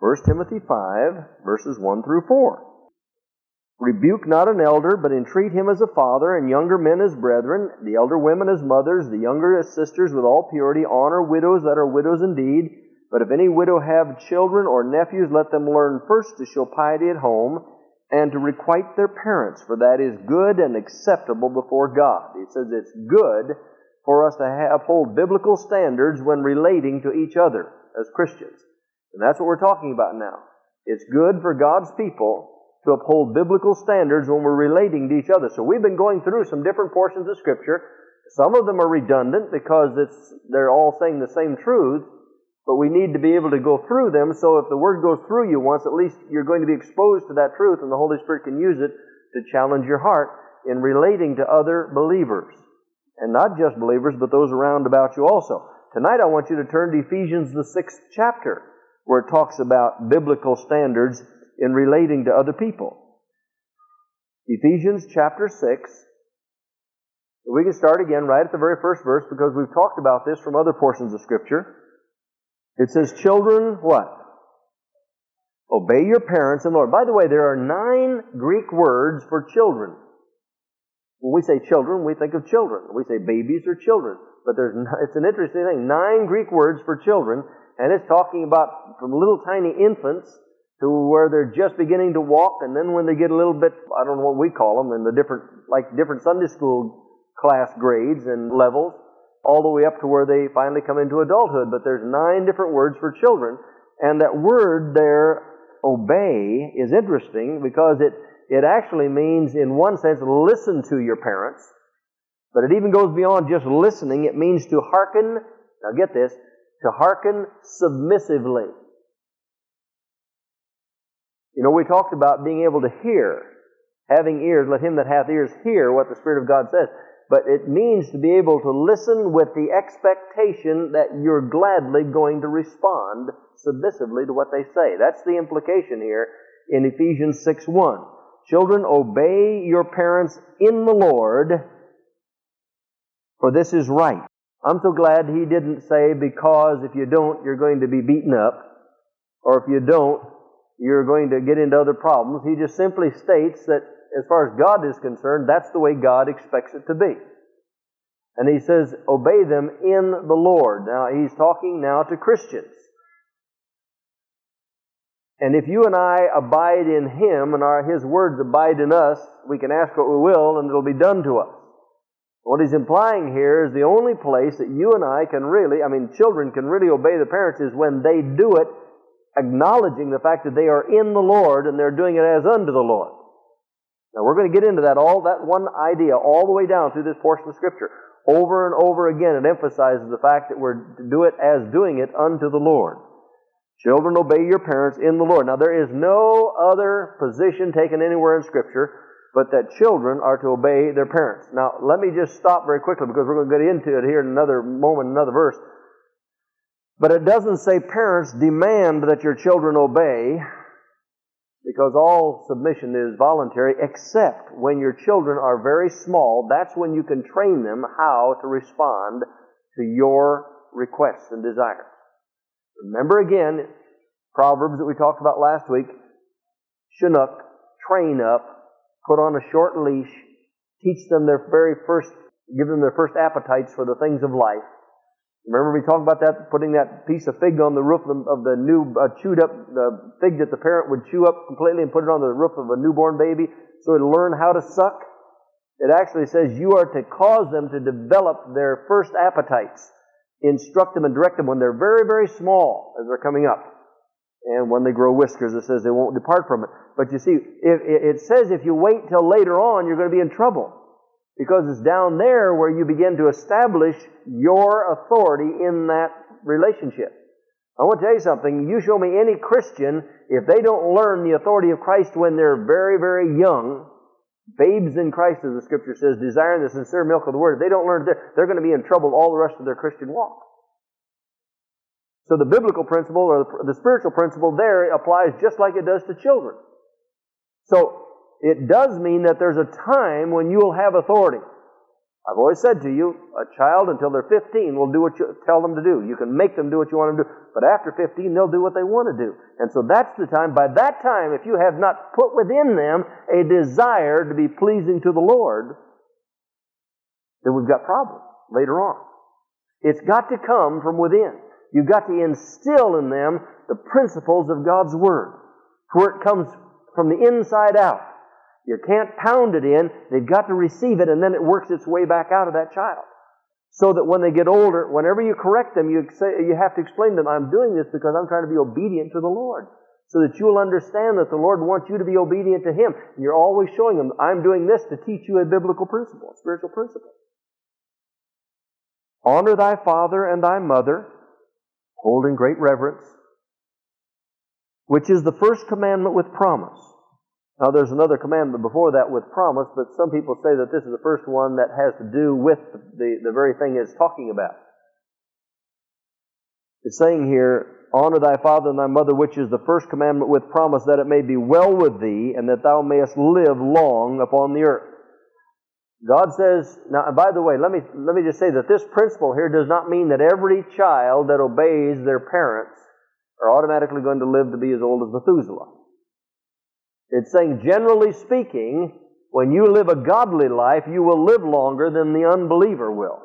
1 Timothy 5, verses 1 through 4. Rebuke not an elder, but entreat him as a father, and younger men as brethren, the elder women as mothers, the younger as sisters with all purity. Honor widows that are widows indeed. But if any widow have children or nephews, let them learn first to show piety at home, and to requite their parents, for that is good and acceptable before God. He says it's good for us to uphold biblical standards when relating to each other as Christians. And that's what we're talking about now. It's good for God's people to uphold biblical standards when we're relating to each other. So we've been going through some different portions of Scripture. Some of them are redundant because it's, they're all saying the same truth, but we need to be able to go through them so if the Word goes through you once, at least you're going to be exposed to that truth and the Holy Spirit can use it to challenge your heart in relating to other believers. And not just believers, but those around about you also. Tonight I want you to turn to Ephesians, the sixth chapter, where it talks about biblical standards in relating to other people. Ephesians chapter 6. We can start again right at the very first verse because we've talked about this from other portions of Scripture. It says, Children, what? Obey your parents and Lord. By the way, there are nine Greek words for children. When we say children, we think of children. We say babies or children. But there's, it's an interesting thing. Nine Greek words for children, and it's talking about from little tiny infants to where they're just beginning to walk, and then when they get a little bit, I don't know what we call them, in the different, like different Sunday school class grades and levels, all the way up to where they finally come into adulthood. But there's nine different words for children, and that word there, obey, is interesting because it, it actually means, in one sense, listen to your parents. But it even goes beyond just listening. It means to hearken, now get this, to hearken submissively. You know, we talked about being able to hear, having ears, let him that hath ears hear what the Spirit of God says. But it means to be able to listen with the expectation that you're gladly going to respond submissively to what they say. That's the implication here in Ephesians 6 1. Children, obey your parents in the Lord, for this is right. I'm so glad he didn't say, because if you don't, you're going to be beaten up, or if you don't, you're going to get into other problems. He just simply states that as far as God is concerned, that's the way God expects it to be. And he says, obey them in the Lord. Now, he's talking now to Christians. And if you and I abide in Him and our, His words abide in us, we can ask what we will and it'll be done to us. What he's implying here is the only place that you and I can really, I mean, children can really obey the parents is when they do it acknowledging the fact that they are in the Lord and they're doing it as unto the Lord. Now we're going to get into that all that one idea all the way down through this portion of Scripture. Over and over again it emphasizes the fact that we're to do it as doing it unto the Lord. Children, obey your parents in the Lord. Now there is no other position taken anywhere in Scripture but that children are to obey their parents. Now let me just stop very quickly because we're going to get into it here in another moment, another verse. But it doesn't say parents demand that your children obey, because all submission is voluntary, except when your children are very small. That's when you can train them how to respond to your requests and desires. Remember again, Proverbs that we talked about last week, chanak, train up, put on a short leash, teach them their very first, give them their first appetites for the things of life Remember we talked about that, putting that piece of fig on the roof of the, of the new uh, chewed up the fig that the parent would chew up completely and put it on the roof of a newborn baby so it'll learn how to suck. It actually says you are to cause them to develop their first appetites. Instruct them and direct them when they're very, very small as they're coming up. And when they grow whiskers, it says they won't depart from it. But you see, it, it says if you wait till later on, you're going to be in trouble. Because it's down there where you begin to establish your authority in that relationship. I want to tell you something. You show me any Christian, if they don't learn the authority of Christ when they're very, very young, babes in Christ, as the scripture says, desiring the sincere milk of the word, if they don't learn, they're, they're going to be in trouble all the rest of their Christian walk. So the biblical principle or the, spiritual principle there applies just like it does to children. So it does mean that there's a time when you will have authority. I've always said to you, a child until they're 15 will do what you tell them to do. You can make them do what you want them to do, but after 15 they'll do what they want to do. And so that's the time. By that time, if you have not put within them a desire to be pleasing to the Lord, then we've got problems later on. It's got to come from within. You've got to instill in them the principles of God's Word, where it comes from the inside out. You can't pound it in. They've got to receive it, and then it works its way back out of that child. So that when they get older, whenever you correct them, you, say, you have to explain to them, I'm doing this because I'm trying to be obedient to the Lord. So that you'll understand that the Lord wants you to be obedient to Him. And you're always showing them, I'm doing this to teach you a biblical principle, a spiritual principle. Honor thy father and thy mother, hold in great reverence, which is the first commandment with promise now, there's another commandment before that with promise, but some people say that this is the first one that has to do with the, the very thing it's talking about. It's saying here, Honor thy father and thy mother, which is the first commandment with promise, that it may be well with thee, and that thou mayest live long upon the earth. God says, now, by the way, let me, let me just say that this principle here does not mean that every child that obeys their parents are automatically going to live to be as old as Methuselah. It's saying, generally speaking, when you live a godly life, you will live longer than the unbeliever will.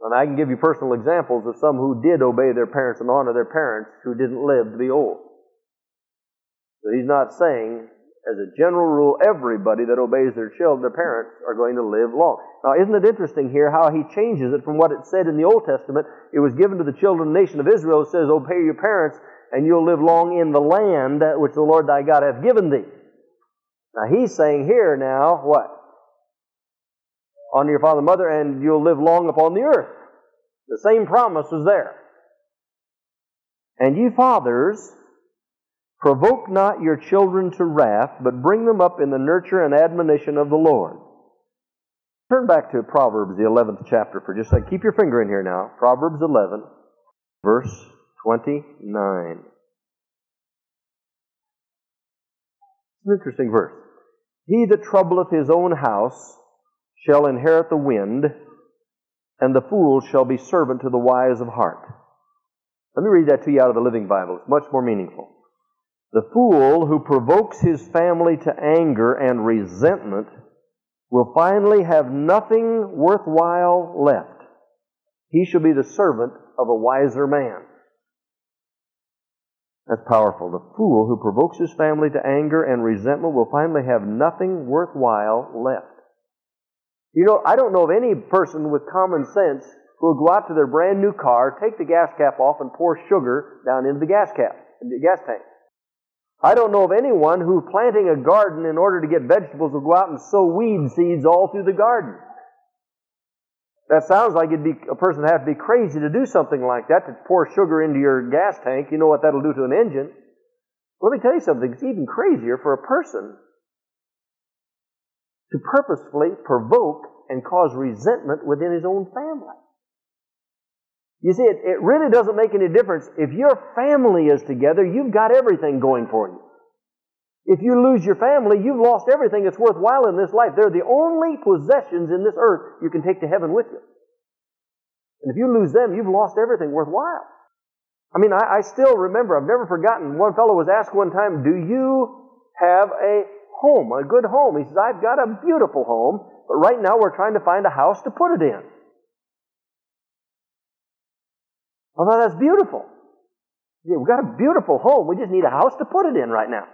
And I can give you personal examples of some who did obey their parents and honor their parents who didn't live to be old. So he's not saying, as a general rule, everybody that obeys their children, their parents, are going to live long. Now, isn't it interesting here how he changes it from what it said in the Old Testament? It was given to the children of the nation of Israel. It says, obey your parents and you'll live long in the land which the Lord thy God hath given thee. Now he's saying here now, what? Honor your father and mother, and you'll live long upon the earth. The same promise was there. And you fathers, provoke not your children to wrath, but bring them up in the nurture and admonition of the Lord. Turn back to Proverbs, the 11th chapter for just a second. Keep your finger in here now. Proverbs 11, verse 29. It's an interesting verse. He that troubleth his own house shall inherit the wind, and the fool shall be servant to the wise of heart. Let me read that to you out of the Living Bible. It's much more meaningful. The fool who provokes his family to anger and resentment will finally have nothing worthwhile left. He shall be the servant of a wiser man. That's powerful. The fool who provokes his family to anger and resentment will finally have nothing worthwhile left. You know, I don't know of any person with common sense who will go out to their brand new car, take the gas cap off, and pour sugar down into the gas cap, the gas tank. I don't know of anyone who, planting a garden in order to get vegetables, will go out and sow weed seeds all through the garden. That sounds like it'd be a person would have to be crazy to do something like that, to pour sugar into your gas tank. You know what that'll do to an engine. Let me tell you something. It's even crazier for a person to purposefully provoke and cause resentment within his own family. You see, it, it really doesn't make any difference. If your family is together, you've got everything going for you. If you lose your family, you've lost everything that's worthwhile in this life. They're the only possessions in this earth you can take to heaven with you. And if you lose them, you've lost everything worthwhile. I mean, I, I still remember, I've never forgotten, one fellow was asked one time, Do you have a home, a good home? He says, I've got a beautiful home, but right now we're trying to find a house to put it in. Although that's beautiful. Yeah, we've got a beautiful home, we just need a house to put it in right now.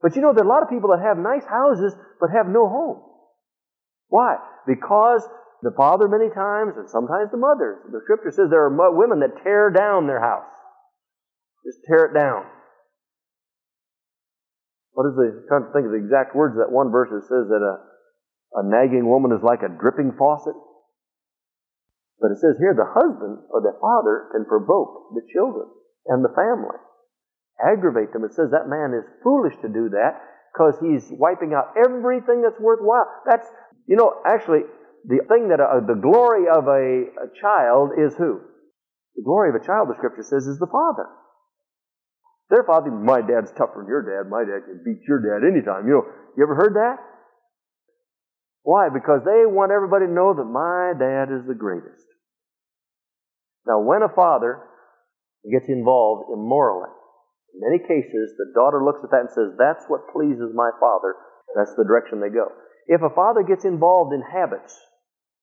But you know, there are a lot of people that have nice houses but have no home. Why? Because the father many times, and sometimes the mothers, the scripture says there are women that tear down their house. Just tear it down. What is the, trying to think of the exact words that one verse that says that a, a nagging woman is like a dripping faucet. But it says here the husband or the father can provoke the children and the family aggravate them. It says that man is foolish to do that because he's wiping out everything that's worthwhile. That's, you know, actually, the thing that, uh, the glory of a, a child is who? The glory of a child, the scripture says, is the father. Their father, my dad's tougher than your dad. My dad can beat your dad anytime. You know, you ever heard that? Why? Because they want everybody to know that my dad is the greatest. Now, when a father gets involved immorally, in many cases, the daughter looks at that and says, That's what pleases my father. That's the direction they go. If a father gets involved in habits,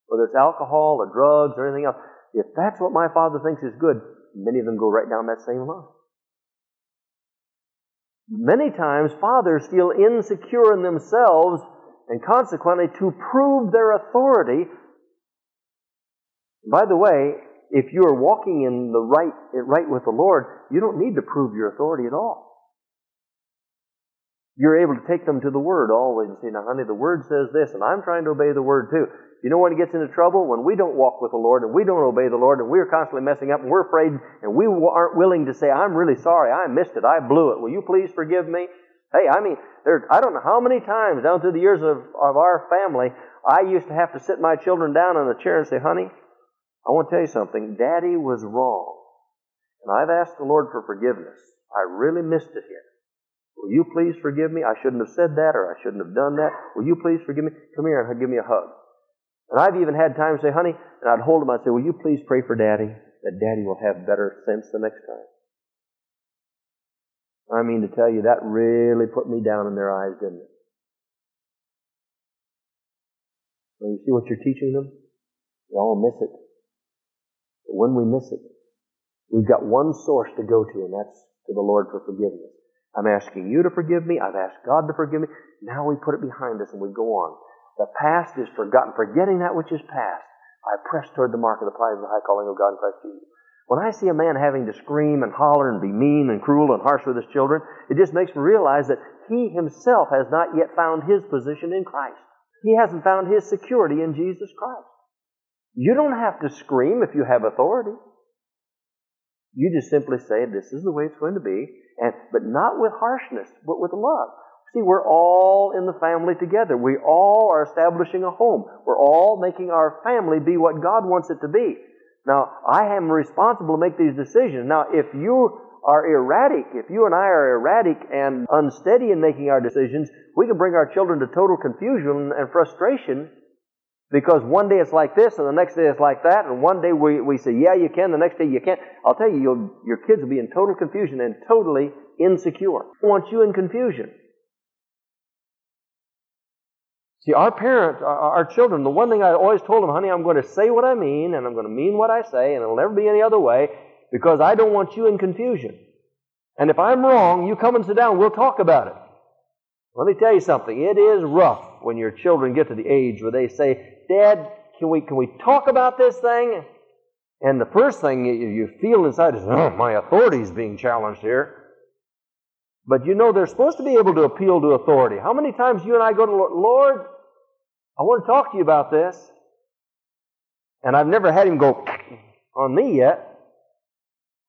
whether it's alcohol or drugs or anything else, if that's what my father thinks is good, many of them go right down that same line. Many times, fathers feel insecure in themselves and consequently to prove their authority. By the way, if you are walking in the right, right with the Lord, you don't need to prove your authority at all. You're able to take them to the Word always and say, now honey, the Word says this, and I'm trying to obey the Word too. You know when it gets into trouble? When we don't walk with the Lord and we don't obey the Lord and we're constantly messing up and we're afraid and we aren't willing to say, I'm really sorry, I missed it, I blew it. Will you please forgive me? Hey, I mean, there, I don't know how many times down through the years of, of our family, I used to have to sit my children down on a chair and say, honey, I want to tell you something. Daddy was wrong. And I've asked the Lord for forgiveness. I really missed it here. Will you please forgive me? I shouldn't have said that or I shouldn't have done that. Will you please forgive me? Come here and give me a hug. And I've even had times say, honey, and I'd hold him, I'd say, will you please pray for daddy that daddy will have better sense the next time? I mean to tell you, that really put me down in their eyes, didn't it? Well, you see what you're teaching them? They all miss it. But when we miss it, we've got one source to go to, and that's to the Lord for forgiveness. I'm asking you to forgive me. I've asked God to forgive me. Now we put it behind us and we go on. The past is forgotten. Forgetting that which is past, I press toward the mark of the prize of the high calling of God in Christ Jesus. When I see a man having to scream and holler and be mean and cruel and harsh with his children, it just makes me realize that he himself has not yet found his position in Christ. He hasn't found his security in Jesus Christ. You don't have to scream if you have authority. You just simply say, this is the way it's going to be, and, but not with harshness, but with love. See, we're all in the family together. We all are establishing a home. We're all making our family be what God wants it to be. Now, I am responsible to make these decisions. Now, if you are erratic, if you and I are erratic and unsteady in making our decisions, we can bring our children to total confusion and frustration because one day it's like this and the next day it's like that, and one day we, we say, yeah, you can, the next day you can't. I'll tell you, your kids will be in total confusion and totally insecure. I want you in confusion. See, our parents, our children, the one thing I always told them, honey, I'm going to say what I mean, and I'm going to mean what I say, and it'll never be any other way, because I don't want you in confusion. And if I'm wrong, you come and sit down, we'll talk about it. Let me tell you something. It is rough when your children get to the age where they say, Dad, can we, can we talk about this thing? And the first thing you feel inside is, oh, my authority is being challenged here. But you know they're supposed to be able to appeal to authority. How many times you and I go to Lord, I want to talk to you about this. And I've never had him go on me yet.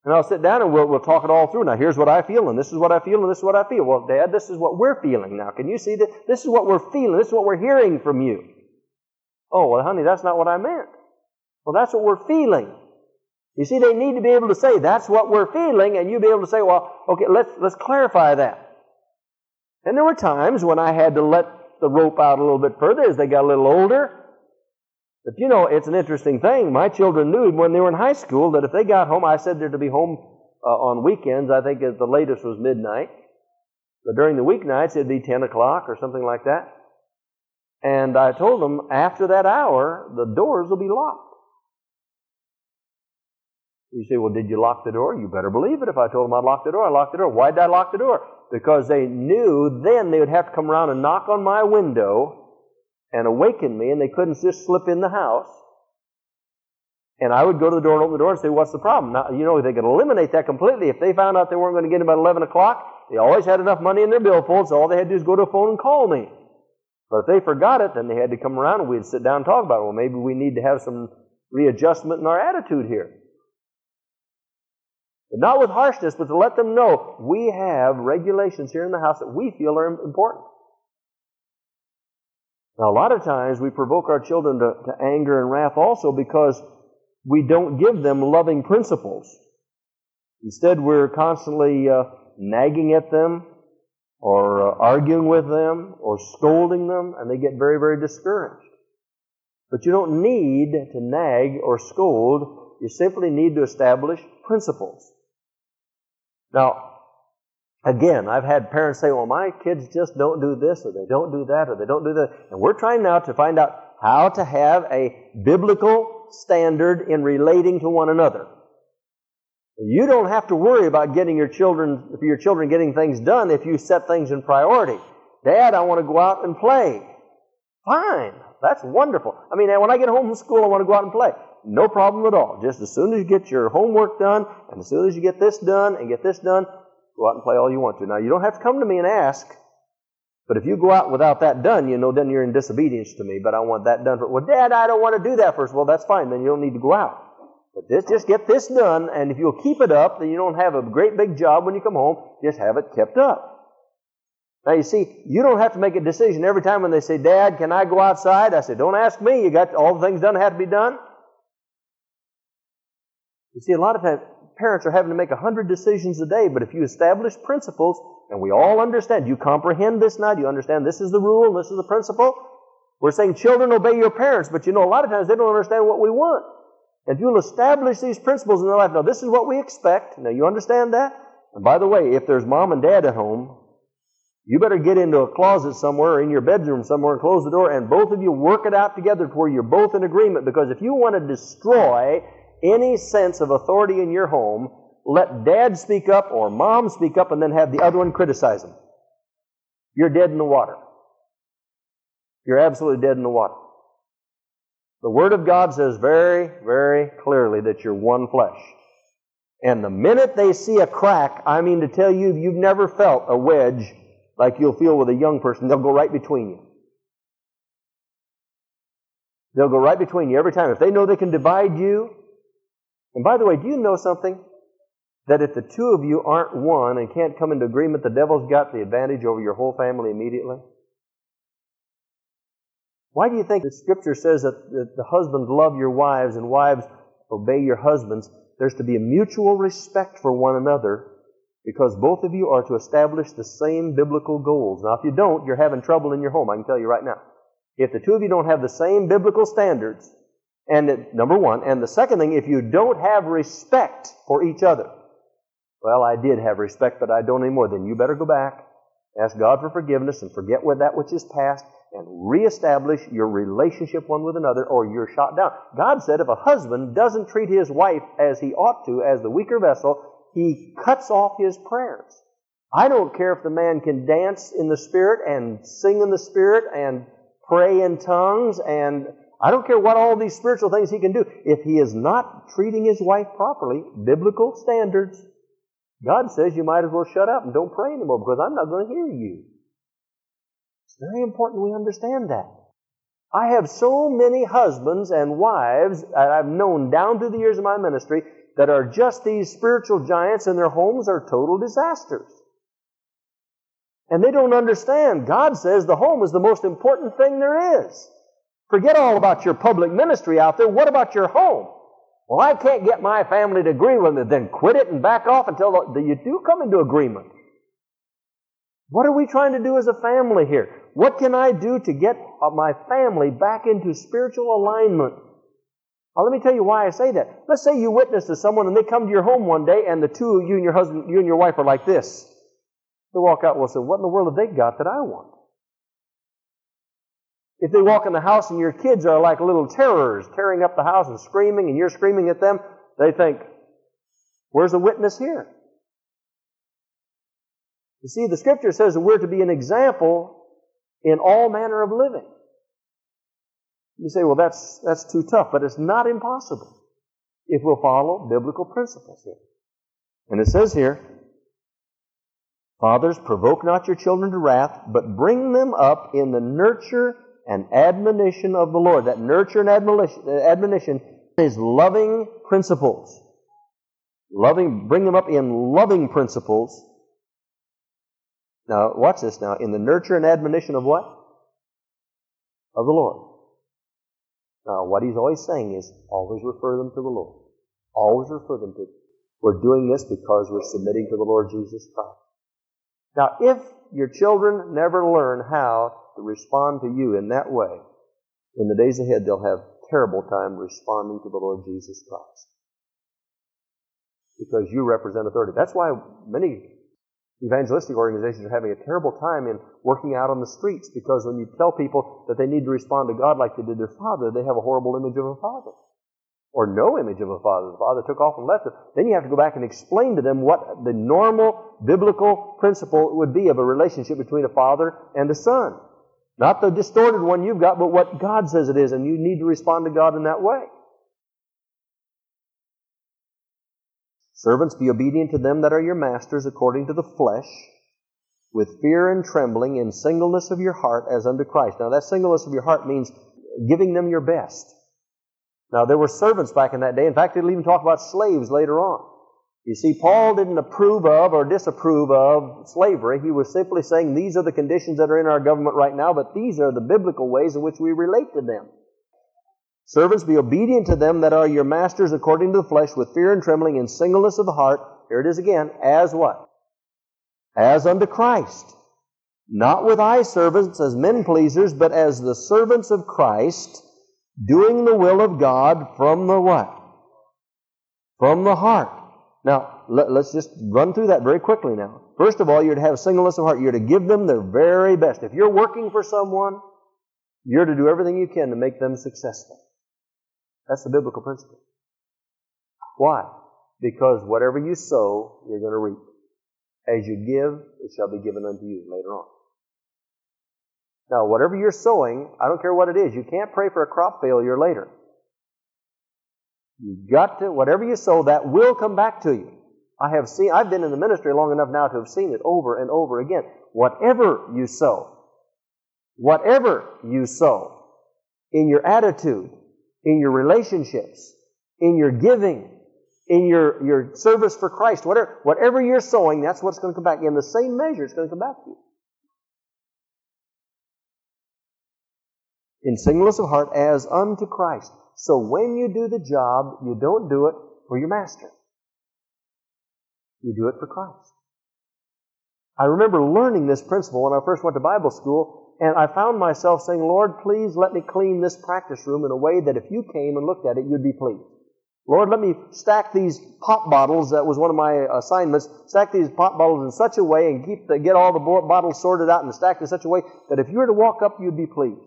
And I'll sit down and we'll, we'll talk it all through. Now, here's what I feel, and this is what I feel, and this is what I feel. Well, Dad, this is what we're feeling now. Can you see that? This is what we're feeling. This is what we're hearing from you. Oh, well, honey, that's not what I meant. Well, that's what we're feeling. You see, they need to be able to say, that's what we're feeling, and you be able to say, well, okay, let's, let's clarify that. And there were times when I had to let the rope out a little bit further as they got a little older. But you know, it's an interesting thing. My children knew when they were in high school that if they got home, I said they're to be home uh, on weekends. I think at the latest was midnight. But during the weeknights, it'd be 10 o'clock or something like that. And I told them after that hour, the doors will be locked. You say, well, did you lock the door? You better believe it. If I told them I'd lock the door, I locked the door. Why did I lock the door? Because they knew then they would have to come around and knock on my window and awaken me, and they couldn't just slip in the house. And I would go to the door and open the door and say, what's the problem? Now, you know, they could eliminate that completely. If they found out they weren't going to get in about 11 o'clock, they always had enough money in their billfold, so all they had to do is go to a phone and call me. But if they forgot it, then they had to come around and we'd sit down and talk about it. Well, maybe we need to have some readjustment in our attitude here. But not with harshness, but to let them know we have regulations here in the house that we feel are important. Now, a lot of times we provoke our children to, to anger and wrath also because we don't give them loving principles. Instead, we're constantly uh, nagging at them, or uh, arguing with them or scolding them, and they get very, very discouraged. But you don't need to nag or scold. You simply need to establish principles. Now, again, I've had parents say, well, my kids just don't do this, or they don't do that, or they don't do that. And we're trying now to find out how to have a biblical standard in relating to one another. You don't have to worry about getting your children, your children getting things done if you set things in priority. Dad, I want to go out and play. Fine. That's wonderful. I mean, when I get home from school, I want to go out and play. No problem at all. Just as soon as you get your homework done, and as soon as you get this done and get this done, go out and play all you want to. Now, you don't have to come to me and ask, but if you go out without that done, you know, then you're in disobedience to me, but I want that done. For, well, Dad, I don't want to do that first. Well, that's fine. Then you don't need to go out. But this, just get this done, and if you'll keep it up, then you don't have a great big job when you come home. Just have it kept up. Now you see, you don't have to make a decision every time when they say, Dad, can I go outside? I say, don't ask me. You got all the things done have to be done. You see, a lot of times parents are having to make a hundred decisions a day, but if you establish principles, and we all understand, you comprehend this now, you understand this is the rule, this is the principle. We're saying children obey your parents, but you know, a lot of times they don't understand what we want. If you'll establish these principles in their life, now this is what we expect. Now you understand that? And by the way, if there's mom and dad at home, you better get into a closet somewhere or in your bedroom somewhere and close the door and both of you work it out together to where you're both in agreement because if you want to destroy any sense of authority in your home, let dad speak up or mom speak up and then have the other one criticize them. You're dead in the water. You're absolutely dead in the water. The Word of God says very, very clearly that you're one flesh. And the minute they see a crack, I mean to tell you, you've never felt a wedge like you'll feel with a young person, they'll go right between you. They'll go right between you every time. If they know they can divide you, and by the way, do you know something? That if the two of you aren't one and can't come into agreement, the devil's got the advantage over your whole family immediately? Why do you think the scripture says that the husbands love your wives and wives obey your husbands? There's to be a mutual respect for one another because both of you are to establish the same biblical goals. Now, if you don't, you're having trouble in your home. I can tell you right now. If the two of you don't have the same biblical standards, and it, number one, and the second thing, if you don't have respect for each other, well, I did have respect, but I don't anymore, then you better go back, ask God for forgiveness, and forget with that which is past, and reestablish your relationship one with another, or you're shot down. God said if a husband doesn't treat his wife as he ought to, as the weaker vessel, he cuts off his prayers. I don't care if the man can dance in the Spirit and sing in the Spirit and pray in tongues and I don't care what all these spiritual things he can do. If he is not treating his wife properly, biblical standards, God says you might as well shut up and don't pray anymore because I'm not going to hear you. It's very important we understand that. I have so many husbands and wives that I've known down through the years of my ministry that are just these spiritual giants and their homes are total disasters. And they don't understand. God says the home is the most important thing there is. Forget all about your public ministry out there. What about your home? Well, I can't get my family to agree with it. Then quit it and back off until the, you do come into agreement. What are we trying to do as a family here? What can I do to get my family back into spiritual alignment? Well, let me tell you why I say that. Let's say you witness to someone and they come to your home one day and the two of you and your husband, you and your wife are like this. They walk out, well, say, what in the world have they got that I want? If they walk in the house and your kids are like little terrors, tearing up the house and screaming and you're screaming at them, they think, where's the witness here? You see, the scripture says that we're to be an example in all manner of living. You say, well, that's, that's too tough, but it's not impossible if we'll follow biblical principles here. And it says here, Fathers, provoke not your children to wrath, but bring them up in the nurture and admonition of the Lord. That nurture and admonition is loving principles. Loving, bring them up in loving principles. Now, watch this now. In the nurture and admonition of what? Of the Lord. Now, what he's always saying is always refer them to the Lord. Always refer them to. We're doing this because we're submitting to the Lord Jesus Christ. Now, if your children never learn how respond to you in that way, in the days ahead, they'll have terrible time responding to the Lord Jesus Christ. Because you represent authority. That's why many evangelistic organizations are having a terrible time in working out on the streets because when you tell people that they need to respond to God like they did their father, they have a horrible image of a father. Or no image of a father. The father took off and left them. Then you have to go back and explain to them what the normal biblical principle would be of a relationship between a father and a son. Not the distorted one you've got, but what God says it is, and you need to respond to God in that way. Servants, be obedient to them that are your masters according to the flesh, with fear and trembling, in singleness of your heart, as unto Christ. Now, that singleness of your heart means giving them your best. Now, there were servants back in that day. In fact, it'll even talk about slaves later on. You see, Paul didn't approve of or disapprove of slavery. He was simply saying these are the conditions that are in our government right now, but these are the biblical ways in which we relate to them. Servants, be obedient to them that are your masters according to the flesh, with fear and trembling, and singleness of the heart. Here it is again. As what? As unto Christ. Not with eye servants as men pleasers, but as the servants of Christ, doing the will of God from the what? From the heart. Now, let, us just run through that very quickly now. First of all, you're to have singleness of heart. You're to give them their very best. If you're working for someone, you're to do everything you can to make them successful. That's the biblical principle. Why? Because whatever you sow, you're going to reap. As you give, it shall be given unto you later on. Now, whatever you're sowing, I don't care what it is, you can't pray for a crop failure later. You've got to, whatever you sow, that will come back to you. I have seen, I've been in the ministry long enough now to have seen it over and over again. Whatever you sow, whatever you sow, in your attitude, in your relationships, in your giving, in your, your service for Christ, whatever, whatever you're sowing, that's what's going to come back. In the same measure, it's going to come back to you. In singleness of heart, as unto Christ. So when you do the job, you don't do it for your master. You do it for Christ. I remember learning this principle when I first went to Bible school, and I found myself saying, Lord, please let me clean this practice room in a way that if you came and looked at it, you'd be pleased. Lord, let me stack these pop bottles. That was one of my assignments. Stack these pop bottles in such a way and keep the, get all the bottles sorted out and stacked in such a way that if you were to walk up, you'd be pleased.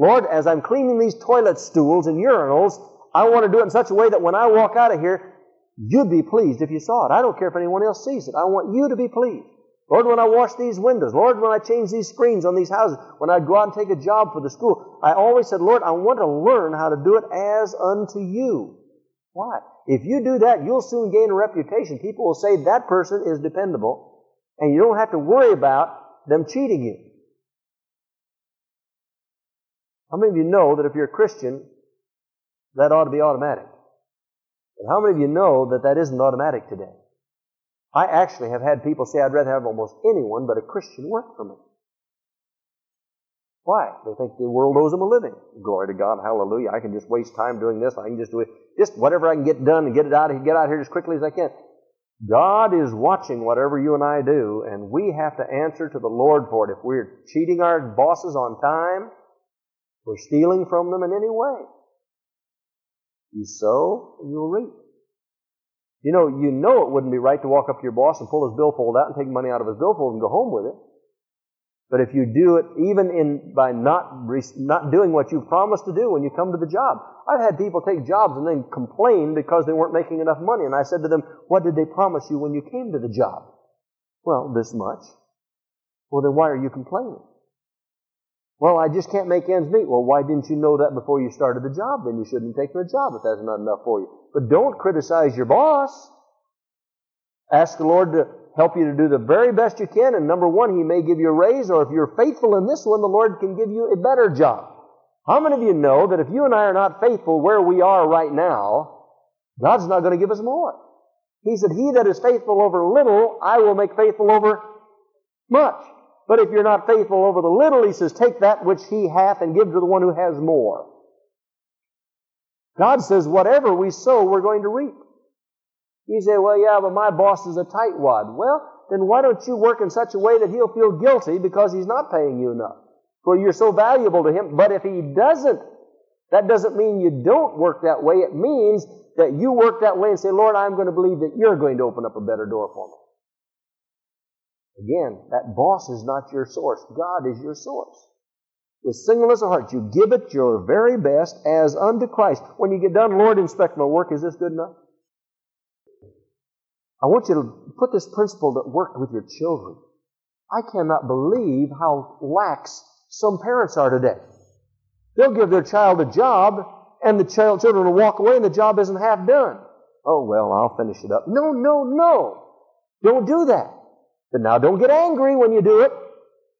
Lord, as I'm cleaning these toilet stools and urinals, I want to do it in such a way that when I walk out of here, you'd be pleased if you saw it. I don't care if anyone else sees it. I want you to be pleased. Lord, when I wash these windows, Lord, when I change these screens on these houses, when I go out and take a job for the school, I always said, Lord, I want to learn how to do it as unto you. Why? If you do that, you'll soon gain a reputation. People will say that person is dependable, and you don't have to worry about them cheating you. How many of you know that if you're a Christian, that ought to be automatic? And how many of you know that that isn't automatic today? I actually have had people say, I'd rather have almost anyone but a Christian work for me. Why? They think the world owes them a living. Glory to God, hallelujah. I can just waste time doing this. I can just do it, just whatever I can get done and get it out, get out here as quickly as I can. God is watching whatever you and I do, and we have to answer to the Lord for it. If we're cheating our bosses on time, or stealing from them in any way. You sow and you'll reap. You know, you know it wouldn't be right to walk up to your boss and pull his billfold out and take money out of his billfold and go home with it. But if you do it even in by not not doing what you promised to do when you come to the job, I've had people take jobs and then complain because they weren't making enough money. And I said to them, "What did they promise you when you came to the job?" Well, this much. Well, then why are you complaining? Well, I just can't make ends meet. Well, why didn't you know that before you started the job? Then you shouldn't take the job if that's not enough for you. But don't criticize your boss. Ask the Lord to help you to do the very best you can. And number one, He may give you a raise, or if you're faithful in this one, the Lord can give you a better job. How many of you know that if you and I are not faithful where we are right now, God's not going to give us more? He said, He that is faithful over little, I will make faithful over much. But if you're not faithful over the little, he says, take that which he hath and give to the one who has more. God says, whatever we sow, we're going to reap. You say, well, yeah, but my boss is a tightwad. Well, then why don't you work in such a way that he'll feel guilty because he's not paying you enough? Well, you're so valuable to him. But if he doesn't, that doesn't mean you don't work that way. It means that you work that way and say, Lord, I'm going to believe that you're going to open up a better door for me. Again, that boss is not your source. God is your source. With singleness of heart, you give it your very best as unto Christ. When you get done, Lord, inspect my work. Is this good enough? I want you to put this principle that work with your children. I cannot believe how lax some parents are today. They'll give their child a job, and the child, children will walk away, and the job isn't half done. Oh, well, I'll finish it up. No, no, no. Don't do that. But now don't get angry when you do it.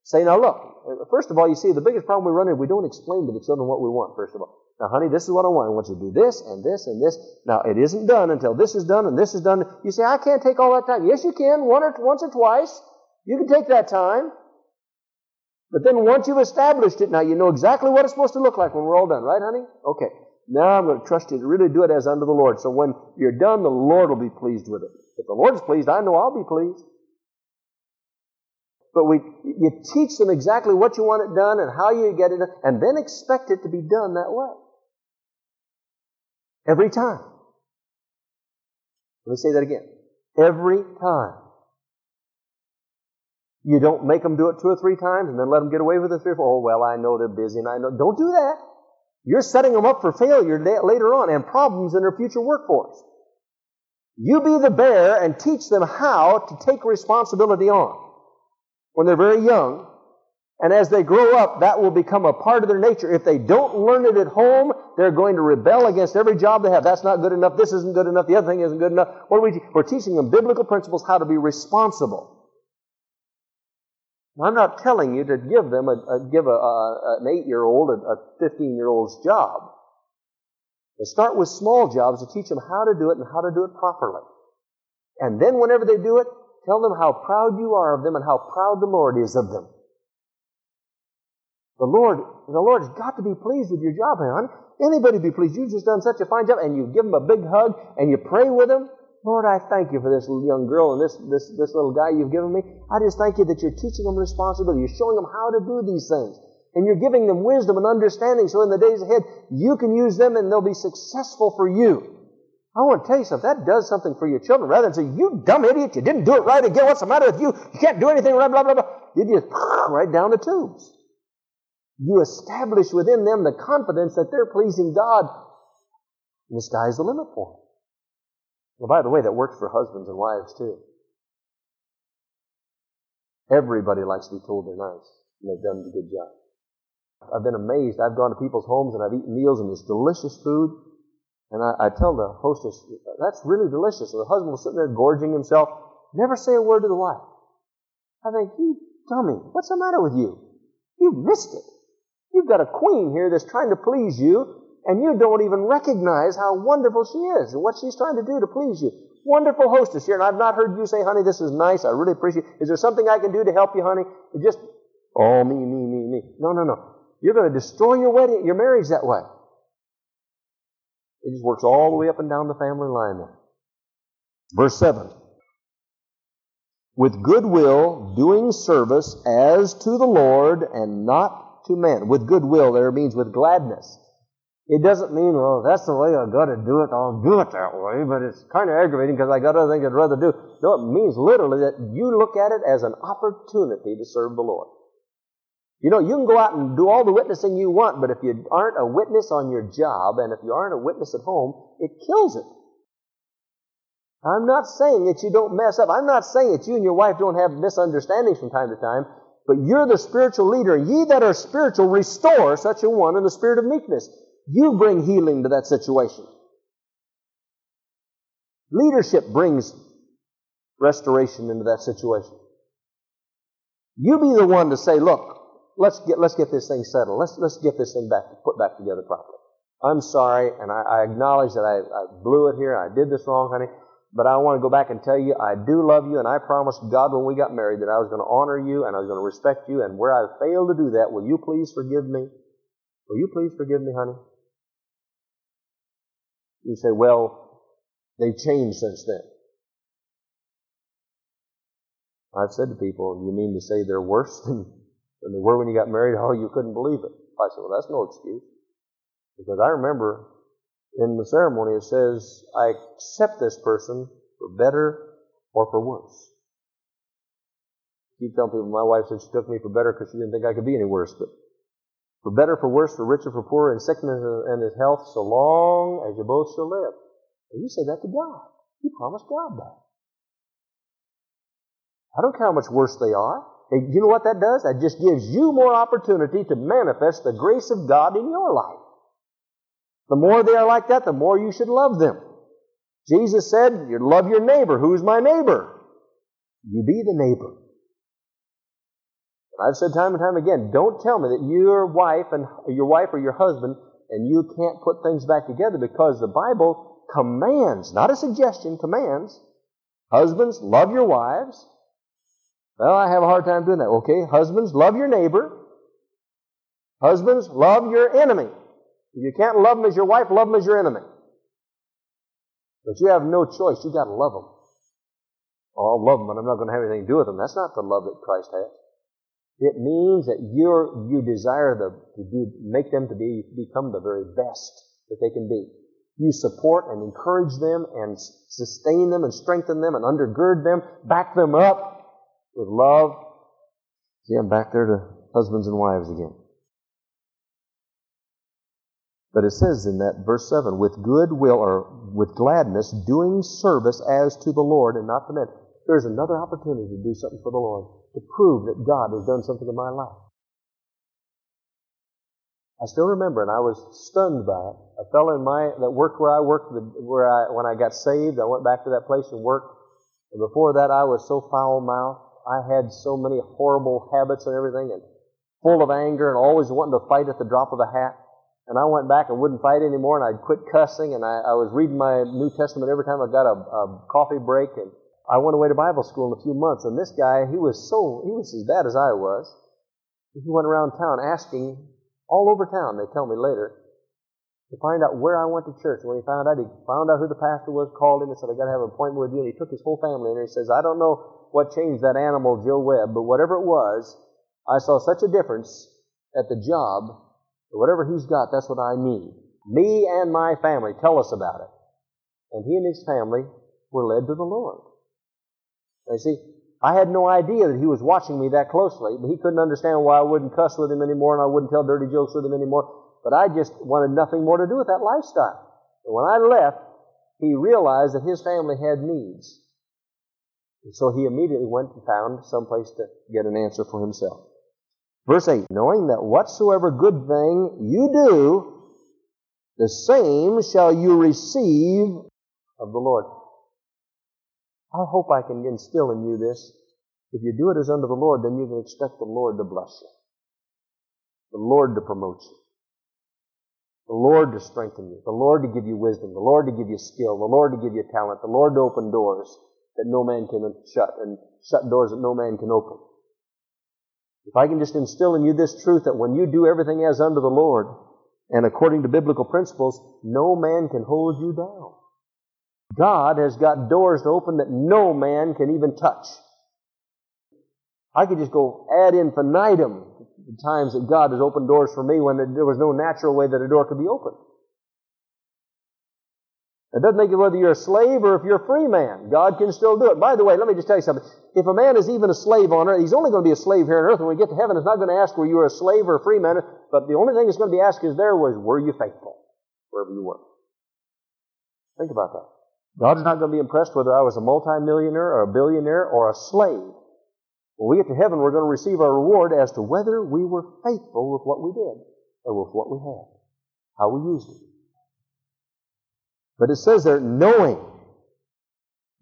Say, now look, first of all, you see, the biggest problem we run into, we don't explain to the children what we want, first of all. Now, honey, this is what I want. I want you to do this and this and this. Now, it isn't done until this is done and this is done. You say, I can't take all that time. Yes, you can, one or once or twice. You can take that time. But then once you've established it, now you know exactly what it's supposed to look like when we're all done, right, honey? Okay. Now I'm going to trust you to really do it as unto the Lord. So when you're done, the Lord will be pleased with it. If the Lord is pleased, I know I'll be pleased. But we, you teach them exactly what you want it done and how you get it done, and then expect it to be done that way. Every time. Let me say that again. Every time. You don't make them do it two or three times and then let them get away with it three or four. Oh, well, I know they're busy and I know. Don't do that. You're setting them up for failure later on and problems in their future workforce. You be the bear and teach them how to take responsibility on when they're very young. And as they grow up, that will become a part of their nature. If they don't learn it at home, they're going to rebel against every job they have. That's not good enough. This isn't good enough. The other thing isn't good enough. What are we? Te- we're teaching them biblical principles how to be responsible. I'm not telling you to give them a, a give a, a, an eight-year-old a, a fifteen-year-old's job. But start with small jobs to teach them how to do it and how to do it properly. And then whenever they do it, tell them how proud you are of them and how proud the Lord is of them. The Lord, the Lord's got to be pleased with your job, honey. Anybody be pleased. You've just done such a fine job, and you give them a big hug and you pray with them. Lord, I thank you for this young girl and this, this, this little guy you've given me. I just thank you that you're teaching them responsibility. You're showing them how to do these things. And you're giving them wisdom and understanding so in the days ahead you can use them and they'll be successful for you. I want to tell you something. That does something for your children. Rather than say, you dumb idiot, you didn't do it right again. What's the matter with you? You can't do anything right, blah, blah, blah. You just right down the tubes. You establish within them the confidence that they're pleasing God. And the sky's the limit for them. Well, by the way, that works for husbands and wives too. Everybody likes to be told they're nice and they've done a good job. I've been amazed. I've gone to people's homes and I've eaten meals and there's delicious food. And I, I tell the hostess, that's really delicious. And the husband was sitting there gorging himself. Never say a word to the wife. I think, you dummy, what's the matter with you? You missed it. You've got a queen here that's trying to please you, and you don't even recognize how wonderful she is and what she's trying to do to please you. Wonderful hostess here, and I've not heard you say, honey, this is nice. I really appreciate it. Is there something I can do to help you, honey? It just, oh, me, me, me, me. No, no, no. You're going to destroy your wedding, your marriage that way. It just works all the way up and down the family line there. Verse 7. With goodwill, doing service as to the Lord and not to men. With goodwill there means with gladness. It doesn't mean, well, that's the way I gotta do it, I'll do it that way, but it's kind of aggravating because I got other things I'd rather do. No, it means literally that you look at it as an opportunity to serve the Lord. You know, you can go out and do all the witnessing you want, but if you aren't a witness on your job and if you aren't a witness at home, it kills it. I'm not saying that you don't mess up. I'm not saying that you and your wife don't have misunderstandings from time to time, but you're the spiritual leader. Ye that are spiritual, restore such a one in the spirit of meekness. You bring healing to that situation. Leadership brings restoration into that situation. You be the one to say, look, let's get, let's get this thing settled. Let's, let's get this thing back, put back together properly. I'm sorry, and I, I acknowledge that I, I blew it here. I did this wrong, honey. But I want to go back and tell you, I do love you, and I promised God when we got married that I was going to honor you and I was going to respect you. And where I failed to do that, will you please forgive me? Will you please forgive me, honey? You say, well, they've changed since then. I've said to people, you mean to say they're worse than, than they were when you got married? Oh, you couldn't believe it. I said, well, that's no excuse. Because I remember in the ceremony it says, I accept this person for better or for worse. I keep telling people, my wife said she took me for better because she didn't think I could be any worse, but for better, for worse, for richer, for poorer, in sickness and in health, so long as you both shall live. And you say that to God. You promised God that. I don't care how much worse they are. You know what that does? That just gives you more opportunity to manifest the grace of God in your life. The more they are like that, the more you should love them. Jesus said, you love your neighbor. Who's my neighbor? You be the neighbor. And I've said time and time again, don't tell me that your wife and your wife or your husband and you can't put things back together because the Bible commands, not a suggestion, commands. Husbands, love your wives. Well, I have a hard time doing that. Okay, husbands, love your neighbor. Husbands, love your enemy. If you can't love them as your wife, love them as your enemy. But you have no choice. You've got to love them. Oh, I'll love them, but I'm not going to have anything to do with them. That's not the love that Christ has. It means that you you desire the, to do, make them to be, become the very best that they can be. You support and encourage them and sustain them and strengthen them and undergird them, back them up with love. See, I'm back there to husbands and wives again. But it says in that verse 7, with good will or with gladness, doing service as to the Lord and not to men. There's another opportunity to do something for the Lord, to prove that God has done something in my life. I still remember, and I was stunned by it. A fellow in my that worked where I worked, where I when I got saved, I went back to that place and worked. And before that, I was so foul mouthed. I had so many horrible habits and everything, and full of anger, and always wanting to fight at the drop of a hat. And I went back and wouldn't fight anymore, and I'd quit cussing, and I, I was reading my New Testament every time I got a, a coffee break, and I went away to Bible school in a few months, and this guy, he was so, he was as bad as I was. He went around town asking, all over town, they tell me later, to find out where I went to church. When he found out, he found out who the pastor was, called him and said, I got to have an appointment with you. And he took his whole family in. He says, I don't know what changed that animal, Joe Webb, but whatever it was, I saw such a difference at the job Whatever he's got, that's what I need. Me and my family, tell us about it. And he and his family were led to the Lord. You see, I had no idea that he was watching me that closely, but he couldn't understand why I wouldn't cuss with him anymore and I wouldn't tell dirty jokes with him anymore. But I just wanted nothing more to do with that lifestyle. And when I left, he realized that his family had needs. And so he immediately went and found some place to get an answer for himself. Verse 8, knowing that whatsoever good thing you do, the same shall you receive of the Lord. I hope I can instill in you this. If you do it as unto the Lord, then you can expect the Lord to bless you. The Lord to promote you. The Lord to strengthen you. The Lord to give you wisdom. The Lord to give you skill. The Lord to give you talent. The Lord to open doors that no man can shut and shut doors that no man can open. If I can just instill in you this truth that when you do everything as unto the Lord and according to biblical principles, no man can hold you down. God has got doors to open that no man can even touch. I could just go ad infinitum the times that God has opened doors for me when there was no natural way that a door could be opened. It doesn't make it whether you're a slave or if you're a free man. God can still do it. By the way, let me just tell you something. If a man is even a slave on earth, he's only going to be a slave here on earth. When we get to heaven, it's not going to ask were you a slave or a free man, but the only thing it's going to be asked is there was, were you faithful? Wherever you were. Think about that. God's not going to be impressed whether I was a multimillionaire or a billionaire or a slave. When we get to heaven, we're going to receive our reward as to whether we were faithful with what we did or with what we had, how we used it. But it says there, knowing.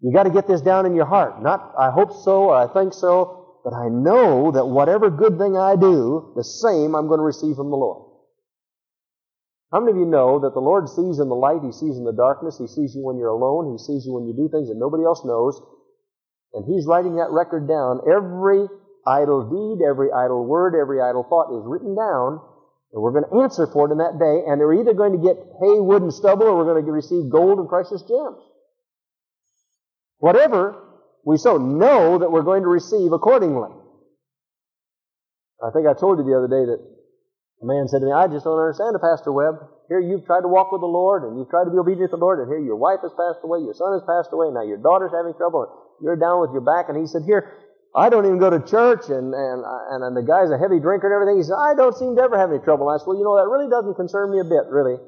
You got to get this down in your heart. Not, I hope so or I think so, but I know that whatever good thing I do, the same I'm going to receive from the Lord. How many of you know that the Lord sees in the light, He sees in the darkness, He sees you when you're alone, He sees you when you do things that nobody else knows, and He's writing that record down. Every idle deed, every idle word, every idle thought is written down, and we're going to answer for it in that day, and they're either going to get hay, wood, and stubble, or we're going to receive gold and precious gems. Whatever, We so know that we're going to receive accordingly. I think I told you the other day that a man said to me, I just don't understand it, Pastor Webb. Here you've tried to walk with the Lord and you've tried to be obedient to the Lord, and here your wife has passed away, your son has passed away, now your daughter's having trouble, and you're down with your back. And he said, Here, I don't even go to church, and, and, and, and the guy's a heavy drinker and everything. He says, I don't seem to ever have any trouble. And I said, Well, you know, that really doesn't concern me a bit, really.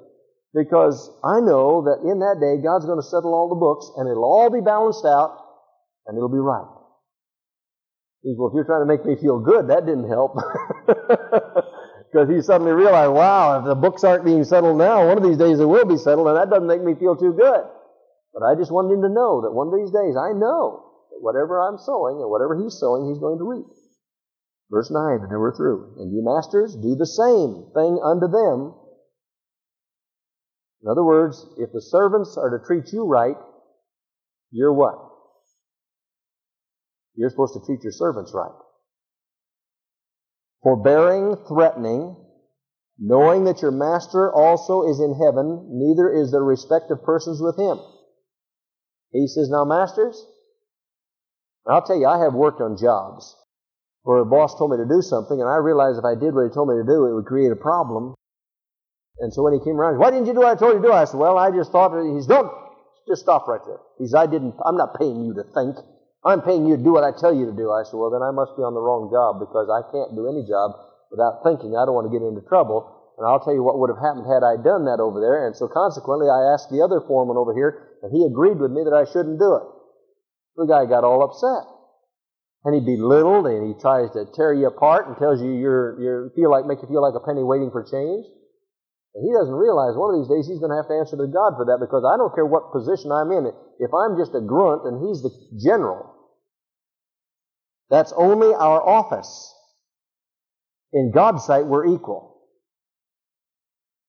Because I know that in that day, God's going to settle all the books, and it'll all be balanced out, and it'll be right. He said, Well, if you're trying to make me feel good, that didn't help. Because he suddenly realized, wow, if the books aren't being settled now, one of these days they will be settled, and that doesn't make me feel too good. But I just wanted him to know that one of these days I know whatever I'm sowing and whatever he's sowing, he's going to reap. Verse 9, and then we're through. And you masters, do the same thing unto them. In other words, if the servants are to treat you right, you're what? You're supposed to treat your servants right forbearing, threatening, knowing that your master also is in heaven, neither is there respect of persons with him. He says, Now, masters, I'll tell you, I have worked on jobs where a boss told me to do something, and I realized if I did what he told me to do, it would create a problem. And so when he came around, said, why didn't you do what I told you to do? I said, well, I just thought, he's, don't, just stop right there. He said, I didn't, I'm not paying you to think. I'm paying you to do what I tell you to do. I said, well, then I must be on the wrong job because I can't do any job without thinking. I don't want to get into trouble. And I'll tell you what would have happened had I done that over there. And so consequently, I asked the other foreman over here, and he agreed with me that I shouldn't do it. The guy got all upset. And he belittled and he tries to tear you apart and tells you you're, you're feel like, make you feel like a penny waiting for change. And he doesn't realize one of these days he's going to have to answer to God for that because I don't care what position I'm in. If I'm just a grunt and he's the general, that's only our office. In God's sight, we're equal.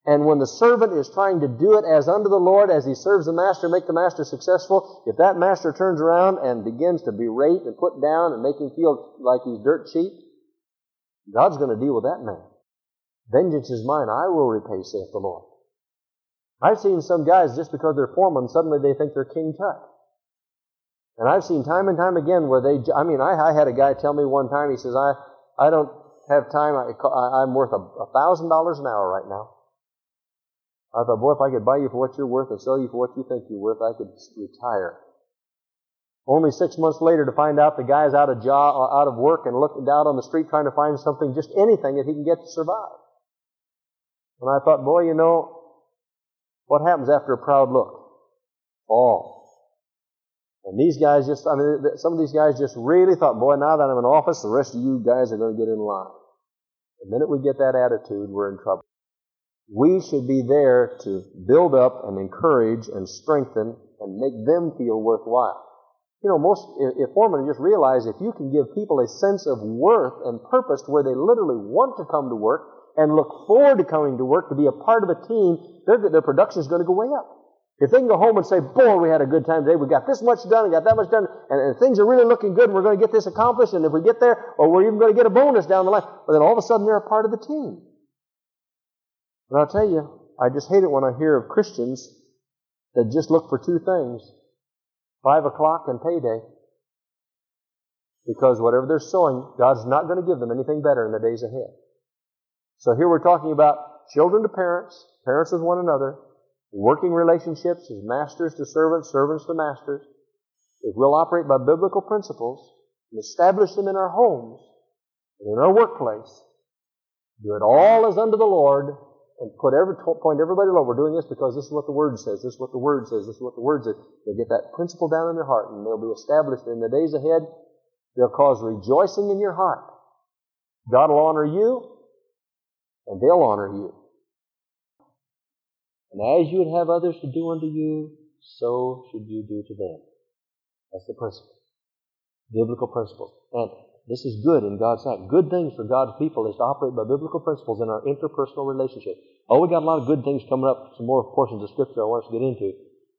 And when the servant is trying to do it as unto the Lord, as he serves the master, make the master successful, if that master turns around and begins to berate and put down and make him feel like he's dirt cheap, God's going to deal with that man. Vengeance is mine, I will repay, saith the Lord. I've seen some guys, just because they're foremen, suddenly they think they're King Tut. And I've seen time and time again where they, I mean, I, I had a guy tell me one time, he says, I, I don't have time, I, I'm worth a thousand dollars an hour right now. I thought, boy, if I could buy you for what you're worth and sell you for what you think you're worth, I could retire. Only six months later to find out the guy's out of job, uh, out of work and looking out on the street trying to find something, just anything that he can get to survive. And I thought, boy, you know, what happens after a proud look? Fall. And these guys just, I mean, some of these guys just really thought, boy, now that I'm in office, the rest of you guys are going to get in line. The minute we get that attitude, we're in trouble. We should be there to build up and encourage and strengthen and make them feel worthwhile. You know, most, if foremen just realize if you can give people a sense of worth and purpose where they literally want to come to work and look forward to coming to work to be a part of a team, their, their production is going to go way up. If they can go home and say, boy, we had a good time today, we got this much done, and got that much done, and, and things are really looking good, and we're going to get this accomplished, and if we get there, or we're even going to get a bonus down the line, but then all of a sudden they're a part of the team. And I'll tell you, I just hate it when I hear of Christians that just look for two things five o'clock and payday. Because whatever they're sowing, God's not going to give them anything better in the days ahead. So here we're talking about children to parents, parents with one another, working relationships as masters to servants, servants to masters, if we'll operate by biblical principles and establish them in our homes and in our workplace, do it all as unto the Lord, and put every, point everybody low. We're doing this because this is what the Word says. This is what the Word says. This is what the Word says. They'll get that principle down in their heart, and they'll be established in the days ahead. They'll cause rejoicing in your heart. God will honor you, and they'll honor you. And as you would have others to do unto you, so should you do to them. That's the principle. Biblical principles. And this is good in God's sight. Good things for God's people is to operate by biblical principles in our interpersonal relationship. Oh, we got a lot of good things coming up, some more portions of Scripture I want us to get into.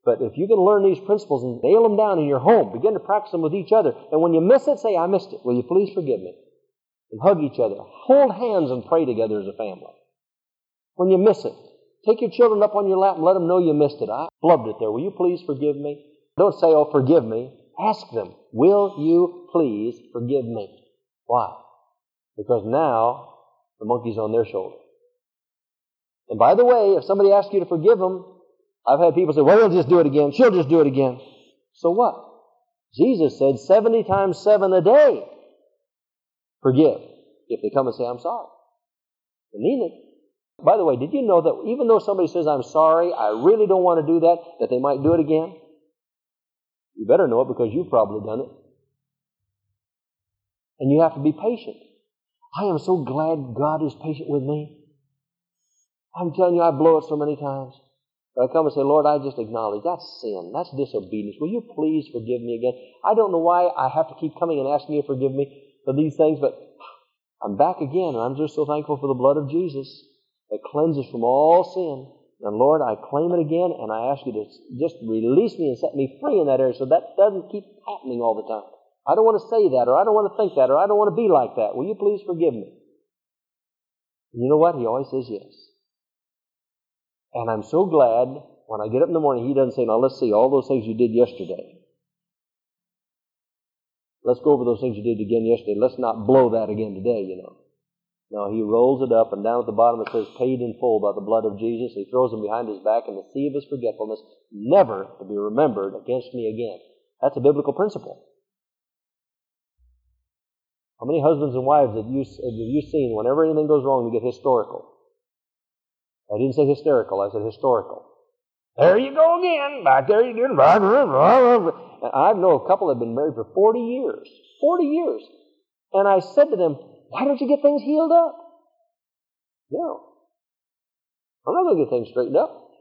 But if you can learn these principles and nail them down in your home, begin to practice them with each other, and when you miss it, say, I missed it. Will you please forgive me? And hug each other. Hold hands and pray together as a family. When you miss it, Take your children up on your lap and let them know you missed it. I flubbed it there. Will you please forgive me? Don't say, oh, forgive me. Ask them, will you please forgive me? Why? Because now the monkey's on their shoulder. And by the way, if somebody asks you to forgive them, I've had people say, well, he'll just do it again. She'll just do it again. So what? Jesus said 70 times 7 a day. Forgive. If they come and say, I'm sorry. They mean it. By the way, did you know that even though somebody says, I'm sorry, I really don't want to do that, that they might do it again? You better know it because you've probably done it. And you have to be patient. I am so glad God is patient with me. I'm telling you, I blow it so many times. But I come and say, Lord, I just acknowledge that's sin. That's disobedience. Will you please forgive me again? I don't know why I have to keep coming and asking you to forgive me for these things, but I'm back again, and I'm just so thankful for the blood of Jesus that cleanses from all sin. And Lord, I claim it again, and I ask you to just release me and set me free in that area so that doesn't keep happening all the time. I don't want to say that, or I don't want to think that, or I don't want to be like that. Will you please forgive me? You know what? He always says yes. And I'm so glad when I get up in the morning, he doesn't say, now let's see all those things you did yesterday. Let's go over those things you did again yesterday. Let's not blow that again today, you know. No, he rolls it up, and down at the bottom it says, paid in full by the blood of Jesus. He throws them behind his back in the sea of his forgetfulness, never to be remembered against me again. That's a biblical principle. How many husbands and wives have you, have you seen whenever anything goes wrong, you get historical? I didn't say hysterical, I said historical. There you go again, back there you did. I know a couple that have been married for 40 years. 40 years. And I said to them, why don't you get things healed up? No. I'm not going to get things straightened up.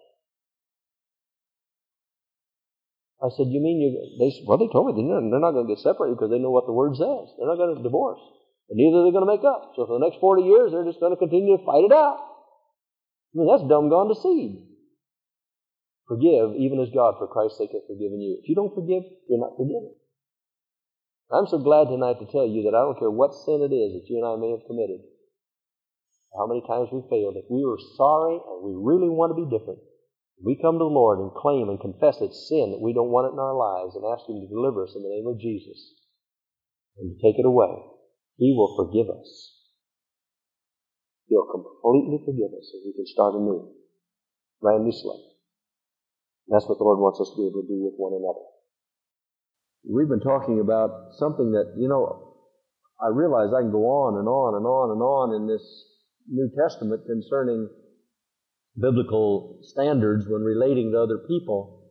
I said, you mean you, they, well, they told me they're, they're not going to get separated because they know what the word says. They're not going to divorce. And neither are they going to make up. So for the next 40 years, they're just going to continue to fight it out. I mean, that's dumb gone to seed. Forgive, even as God, for Christ's sake, has forgiven you. If you don't forgive, you're not forgiven. I'm so glad tonight to tell you that I don't care what sin it is that you and I may have committed, how many times we failed. If we were sorry and we really want to be different, we come to the Lord and claim and confess it's sin that we don't want it in our lives and ask Him to deliver us in the name of Jesus and to take it away. He will forgive us. He'll completely forgive us and we can start anew. Brand new slate. That's what the Lord wants us to be able to do with one another. We've been talking about something that, you know, I realize I can go on and on and on and on in this New Testament concerning biblical standards when relating to other people.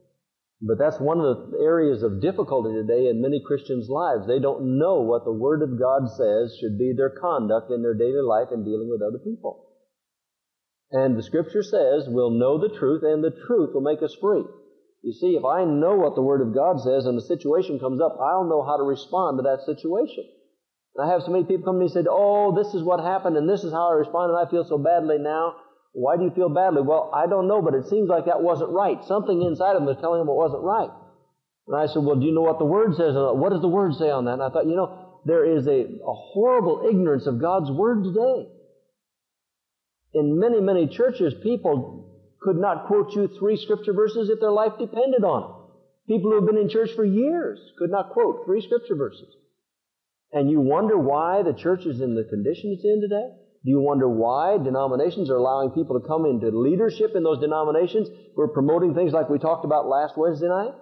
But that's one of the areas of difficulty today in many Christians' lives. They don't know what the Word of God says should be their conduct in their daily life in dealing with other people. And the Scripture says we'll know the truth and the truth will make us free. You see, if I know what the Word of God says and the situation comes up, I'll know how to respond to that situation. And I have so many people come to me and say, Oh, this is what happened and this is how I responded and I feel so badly now. Why do you feel badly? Well, I don't know, but it seems like that wasn't right. Something inside of them is telling them it wasn't right. And I said, Well, do you know what the Word says? What does the Word say on that? And I thought, you know, there is a, a horrible ignorance of God's Word today. In many, many churches, people could not quote you three scripture verses if their life depended on it. People who have been in church for years could not quote three scripture verses. And you wonder why the church is in the condition it's in today? Do you wonder why denominations are allowing people to come into leadership in those denominations who are promoting things like we talked about last Wednesday night?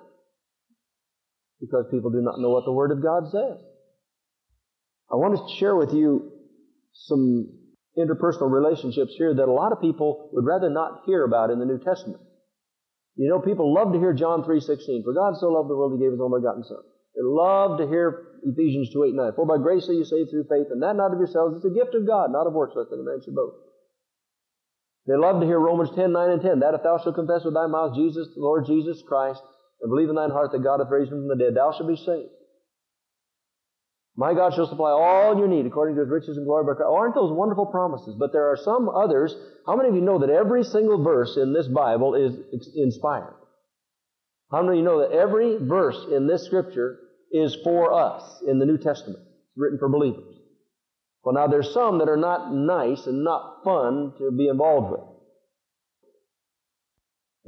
Because people do not know what the Word of God says. I want to share with you some interpersonal relationships here that a lot of people would rather not hear about in the New Testament. You know, people love to hear John 3.16. For God so loved the world, He gave His only begotten Son. They love to hear Ephesians 2, 8, 9. For by grace are you saved through faith, and that not of yourselves. It's a gift of God, not of works, lest any man should boast. They love to hear Romans 10, 9, and 10. That if thou shalt confess with thy mouth Jesus, the Lord Jesus Christ, and believe in thine heart that God hath raised him from the dead, thou shalt be saved. My God shall supply all your need according to his riches and glory by. Aren't those wonderful promises? But there are some others. How many of you know that every single verse in this Bible is inspired? How many of you know that every verse in this scripture is for us in the New Testament? It's written for believers. Well, now there's some that are not nice and not fun to be involved with.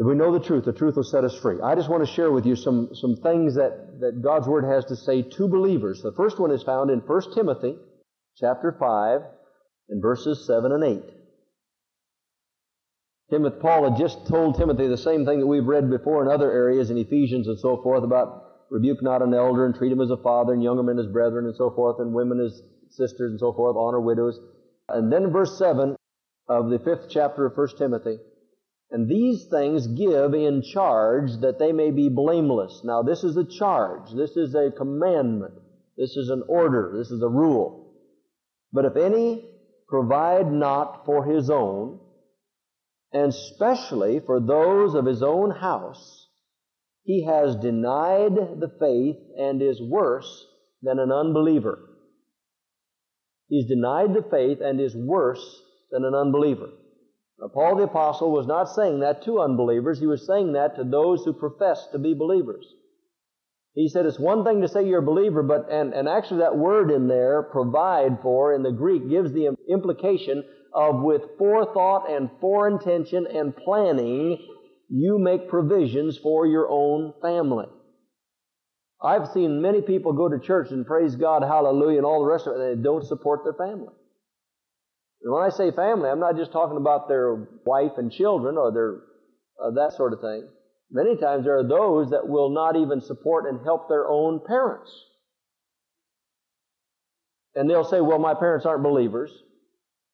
If we know the truth, the truth will set us free. I just want to share with you some, some things that, that God's Word has to say to believers. The first one is found in 1 Timothy chapter 5 and verses 7 and 8. Timothy, Paul had just told Timothy the same thing that we've read before in other areas in Ephesians and so forth about rebuke not an elder and treat him as a father and younger men as brethren and so forth and women as sisters and so forth, honor widows. And then verse 7 of the fifth chapter of 1 Timothy, and these things give in charge that they may be blameless. Now this is a charge. This is a commandment. This is an order. This is a rule. But if any provide not for his own, and specially for those of his own house, he has denied the faith and is worse than an unbeliever. He's denied the faith and is worse than an unbeliever. Now, Paul the Apostle was not saying that to unbelievers, he was saying that to those who profess to be believers. He said it's one thing to say you're a believer, but, and, and actually that word in there, provide for, in the Greek, gives the implication of with forethought and foreintention and planning, you make provisions for your own family. I've seen many people go to church and praise God, hallelujah, and all the rest of it, and they don't support their family. And when I say family, I'm not just talking about their wife and children or their uh, that sort of thing. Many times there are those that will not even support and help their own parents. And they'll say, well, my parents aren't believers.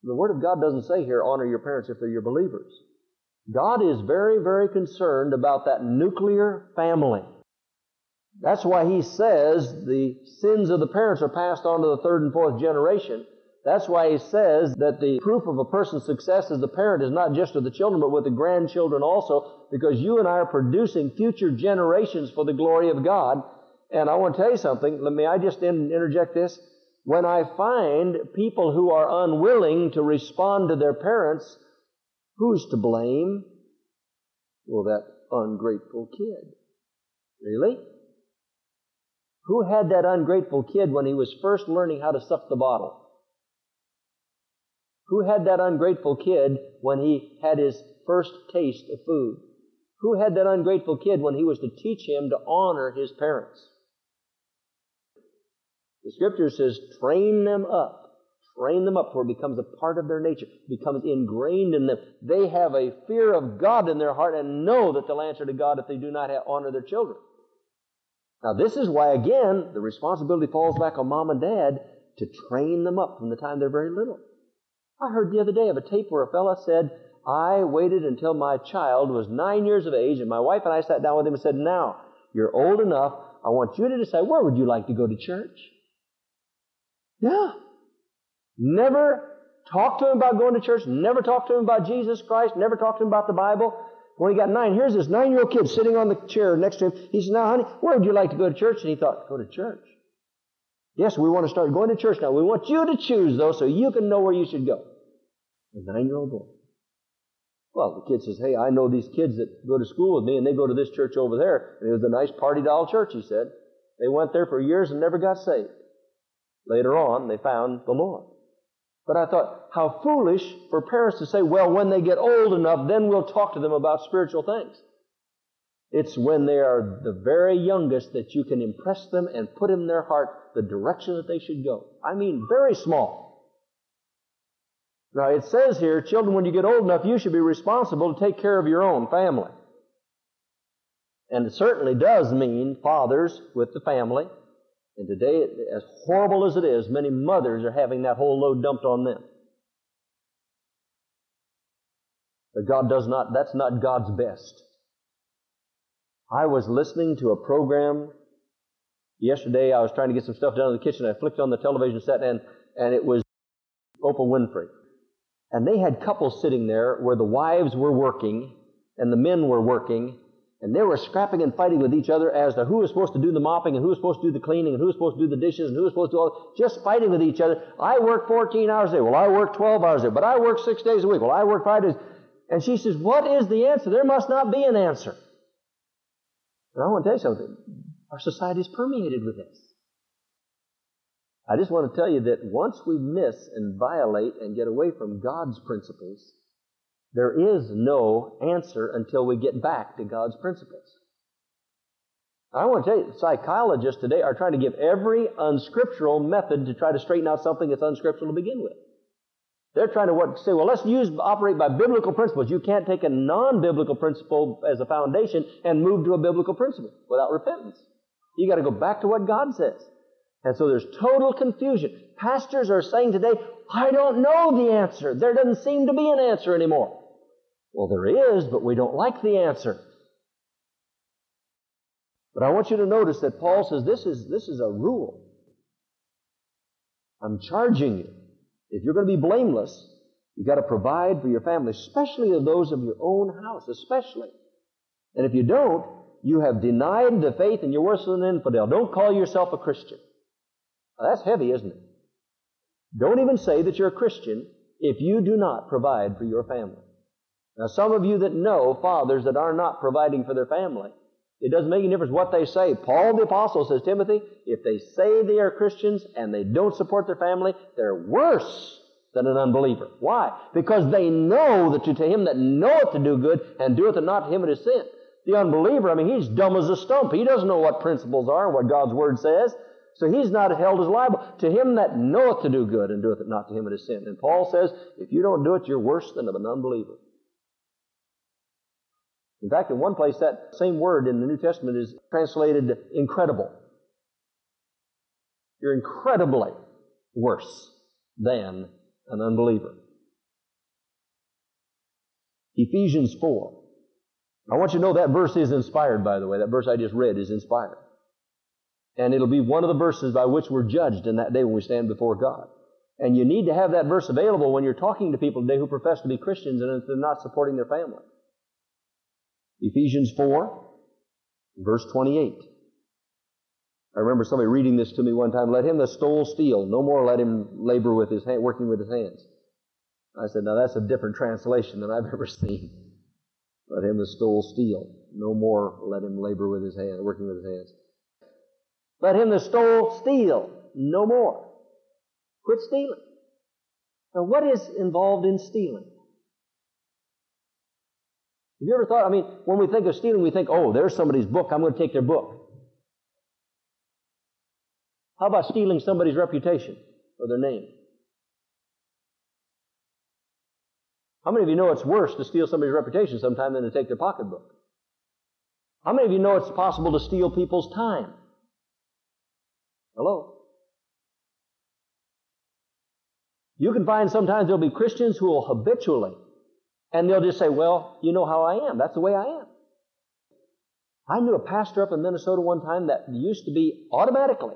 The Word of God doesn't say here, honor your parents if they're your believers. God is very, very concerned about that nuclear family. That's why He says the sins of the parents are passed on to the third and fourth generation. That's why He says that the proof of a person's success as a parent is not just with the children, but with the grandchildren also, because you and I are producing future generations for the glory of God. And I want to tell you something. Let me, I just interject this? When I find people who are unwilling to respond to their parents, who's to blame? Well, that ungrateful kid. Really? Who had that ungrateful kid when he was first learning how to suck the bottle? Who had that ungrateful kid when he had his first taste of food? Who had that ungrateful kid when he was to teach him to honor his parents? The scripture says, train them up. Train them up for it becomes a part of their nature, becomes ingrained in them. They have a fear of God in their heart and know that they'll answer to God if they do not honor their children. Now, this is why, again, the responsibility falls back on mom and dad to train them up from the time they're very little. I heard the other day of a tape where a fella said, I waited until my child was nine years of age, and my wife and I sat down with him and said, Now, you're old enough. I want you to decide where would you like to go to church? Yeah. Never talked to him about going to church, never talked to him about Jesus Christ, never talked to him about the Bible. When he got nine, here's this nine year old kid sitting on the chair next to him. He said, Now, honey, where would you like to go to church? And he thought, Go to church. Yes, we want to start going to church now. We want you to choose, though, so you can know where you should go. A nine year old boy. Well, the kid says, Hey, I know these kids that go to school with me, and they go to this church over there. And it was a nice party doll church, he said. They went there for years and never got saved. Later on, they found the Lord. But I thought, how foolish for parents to say, well, when they get old enough, then we'll talk to them about spiritual things. It's when they are the very youngest that you can impress them and put in their heart the direction that they should go. I mean, very small. Now, it says here, children, when you get old enough, you should be responsible to take care of your own family. And it certainly does mean fathers with the family, and today, as horrible as it is, many mothers are having that whole load dumped on them. But God does not, that's not God's best. I was listening to a program yesterday. I was trying to get some stuff done in the kitchen. I flicked on the television set and, and it was Oprah Winfrey. And they had couples sitting there where the wives were working and the men were working and they were scrapping and fighting with each other as to who was supposed to do the mopping and who was supposed to do the cleaning and who was supposed to do the dishes and who was supposed to do all, just fighting with each other. I work 14 hours a day. Well, I work 12 hours a day. But I work six days a week. Well, I work five days. And she says, what is the answer? There must not be an answer. And I want to tell you something. Our society is permeated with this. I just want to tell you that once we miss and violate and get away from God's principles, There is no answer until we get back to God's principles. I want to tell you, psychologists today are trying to give every unscriptural method to try to straighten out something that's unscriptural to begin with. They're trying to what, say, well, let's use, operate by biblical principles. You can't take a non-biblical principle as a foundation and move to a biblical principle without repentance. You gotta go back to what God says. And so there's total confusion. Pastors are saying today, I don't know the answer. There doesn't seem to be an answer anymore. Well, there is, but we don't like the answer. But I want you to notice that Paul says this is, this is a rule. I'm charging you. If you're going to be blameless, you've got to provide for your family, especially those of your own house, especially. And if you don't, you have denied the faith and you're worse than an infidel. Don't call yourself a Christian. Now, that's heavy, isn't it? Don't even say that you're a Christian if you do not provide for your family. Now, some of you that know fathers that are not providing for their family, it doesn't make any difference what they say. Paul the Apostle says, Timothy, if they say they are Christians and they don't support their family, they're worse than an unbeliever. Why? Because they know that to him that knoweth to do good and doeth it not to him it is sin. The unbeliever, I mean, he's dumb as a stump. He doesn't know what principles are and what God's Word says. So he's not held as liable. To him that knoweth to do good and doeth it not to him it is sin. And Paul says, if you don't do it, you're worse than an unbeliever. In fact, in one place, that same word in the New Testament is translated incredible. You're incredibly worse than an unbeliever. Ephesians 4. I want you to know that verse is inspired, by the way. That verse I just read is inspired. And it'll be one of the verses by which we're judged in that day when we stand before God. And you need to have that verse available when you're talking to people today who profess to be Christians and they're not supporting their family. Ephesians 4, verse 28. I remember somebody reading this to me one time. Let him that stole steal. No more let him labor with his hand, working with his hands. I said, now that's a different translation than I've ever seen. Let him that stole steal. No more let him labor with his hand, working with his hands. Let him that stole steal. No more. Quit stealing. Now what is involved in stealing? Have you ever thought, I mean, when we think of stealing, we think, oh, there's somebody's book, I'm going to take their book. How about stealing somebody's reputation or their name? How many of you know it's worse to steal somebody's reputation sometime than to take their pocketbook? How many of you know it's possible to steal people's time? Hello? You can find sometimes there'll be Christians who will habitually and they'll just say, well, you know how I am. That's the way I am. I knew a pastor up in Minnesota one time that used to be automatically.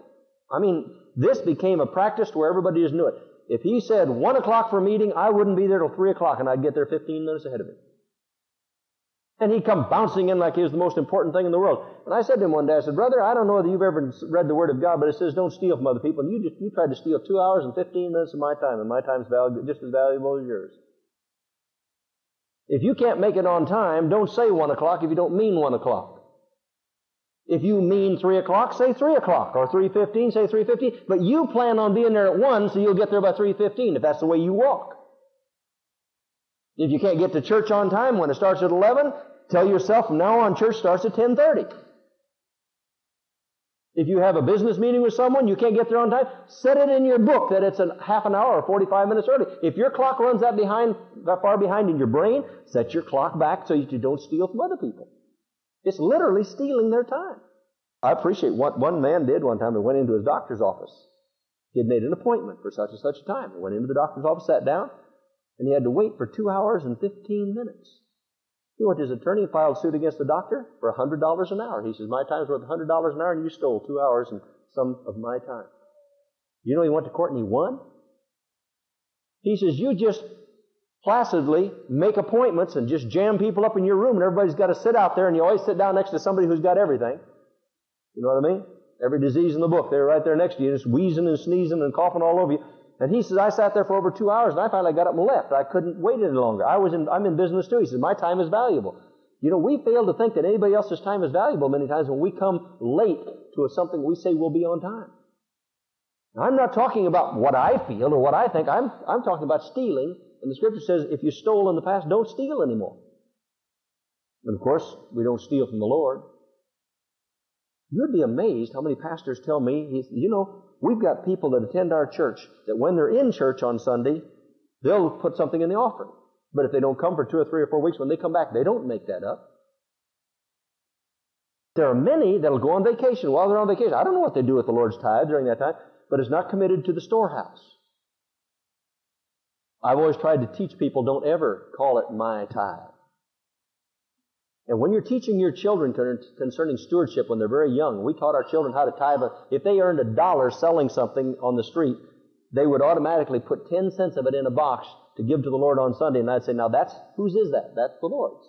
I mean, this became a practice where everybody just knew it. If he said one o'clock for a meeting, I wouldn't be there till three o'clock and I'd get there 15 minutes ahead of him. And he'd come bouncing in like he was the most important thing in the world. And I said to him one day, I said, brother, I don't know whether you've ever read the Word of God, but it says don't steal from other people. And you just, you tried to steal two hours and 15 minutes of my time, and my time's just as valuable as yours. If you can't make it on time, don't say 1 o'clock if you don't mean 1 o'clock. If you mean 3 o'clock, say 3 o'clock. Or 3.15, say 3.15. But you plan on being there at 1 so you'll get there by 3.15 if that's the way you walk. If you can't get to church on time when it starts at 11, tell yourself from now on church starts at 10.30. If you have a business meeting with someone, you can't get there on time, set it in your book that it's a half an hour or 45 minutes early. If your clock runs that behind, that far behind in your brain, set your clock back so you don't steal from other people. It's literally stealing their time. I appreciate what one man did one time. He went into his doctor's office. He had made an appointment for such and such a time. He went into the doctor's office, sat down, and he had to wait for two hours and 15 minutes. He went to his attorney and filed suit against the doctor for $100 an hour. He says, My time's worth $100 an hour and you stole two hours and some of my time. You know, he went to court and he won? He says, You just placidly make appointments and just jam people up in your room and everybody's got to sit out there and you always sit down next to somebody who's got everything. You know what I mean? Every disease in the book, they're right there next to you, just wheezing and sneezing and coughing all over you. And he says, I sat there for over two hours and I finally got up and left. I couldn't wait any longer. I was in, I'm in business too. He says, my time is valuable. You know, we fail to think that anybody else's time is valuable many times when we come late to something we say will be on time. Now, I'm not talking about what I feel or what I think. I'm, I'm talking about stealing And the scripture says, if you stole in the past, don't steal anymore. And of course, we don't steal from the Lord. You'd be amazed how many pastors tell me, you know, we've got people that attend our church that when they're in church on Sunday, they'll put something in the offering. But if they don't come for two or three or four weeks, when they come back, they don't make that up. There are many that'll go on vacation while they're on vacation. I don't know what they do with the Lord's tithe during that time, but it's not committed to the storehouse. I've always tried to teach people don't ever call it my tithe. And when you're teaching your children concerning stewardship when they're very young, we taught our children how to tithe. If they earned a dollar selling something on the street, they would automatically put 10 cents of it in a box to give to the Lord on Sunday. And I'd say, now that's, whose is that? That's the Lord's.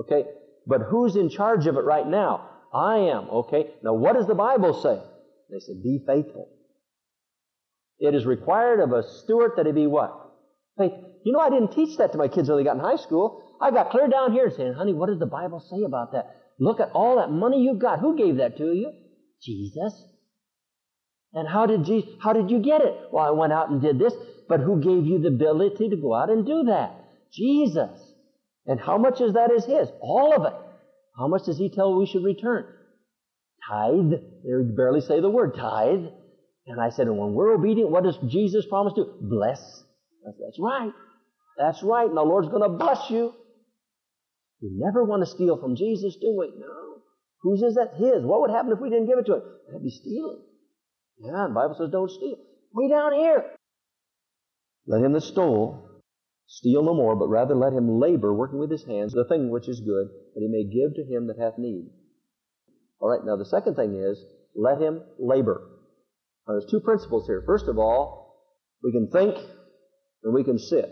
Okay? But who's in charge of it right now? I am. Okay? Now what does the Bible say? They said, be faithful. It is required of a steward that he be what? Faith. You know, I didn't teach that to my kids when they got in high school. I got clear down here saying, honey, what does the Bible say about that? Look at all that money you've got. Who gave that to you? Jesus. And how did Jesus, how did you get it? Well, I went out and did this, but who gave you the ability to go out and do that? Jesus. And how much is that is His? All of it. How much does He tell we should return? Tithe. They barely say the word tithe. And I said, and when we're obedient, what does Jesus promise to? Bless. That's right. That's right. And the Lord's going to bless you. We never want to steal from Jesus, do we? No. Whose is that? His. What would happen if we didn't give it to him? That'd be stealing. Yeah, the Bible says don't steal. Way down here. Let him that stole steal no more, but rather let him labor, working with his hands, the thing which is good, that he may give to him that hath need. All right, now the second thing is, let him labor. Now there's two principles here. First of all, we can think and we can sit.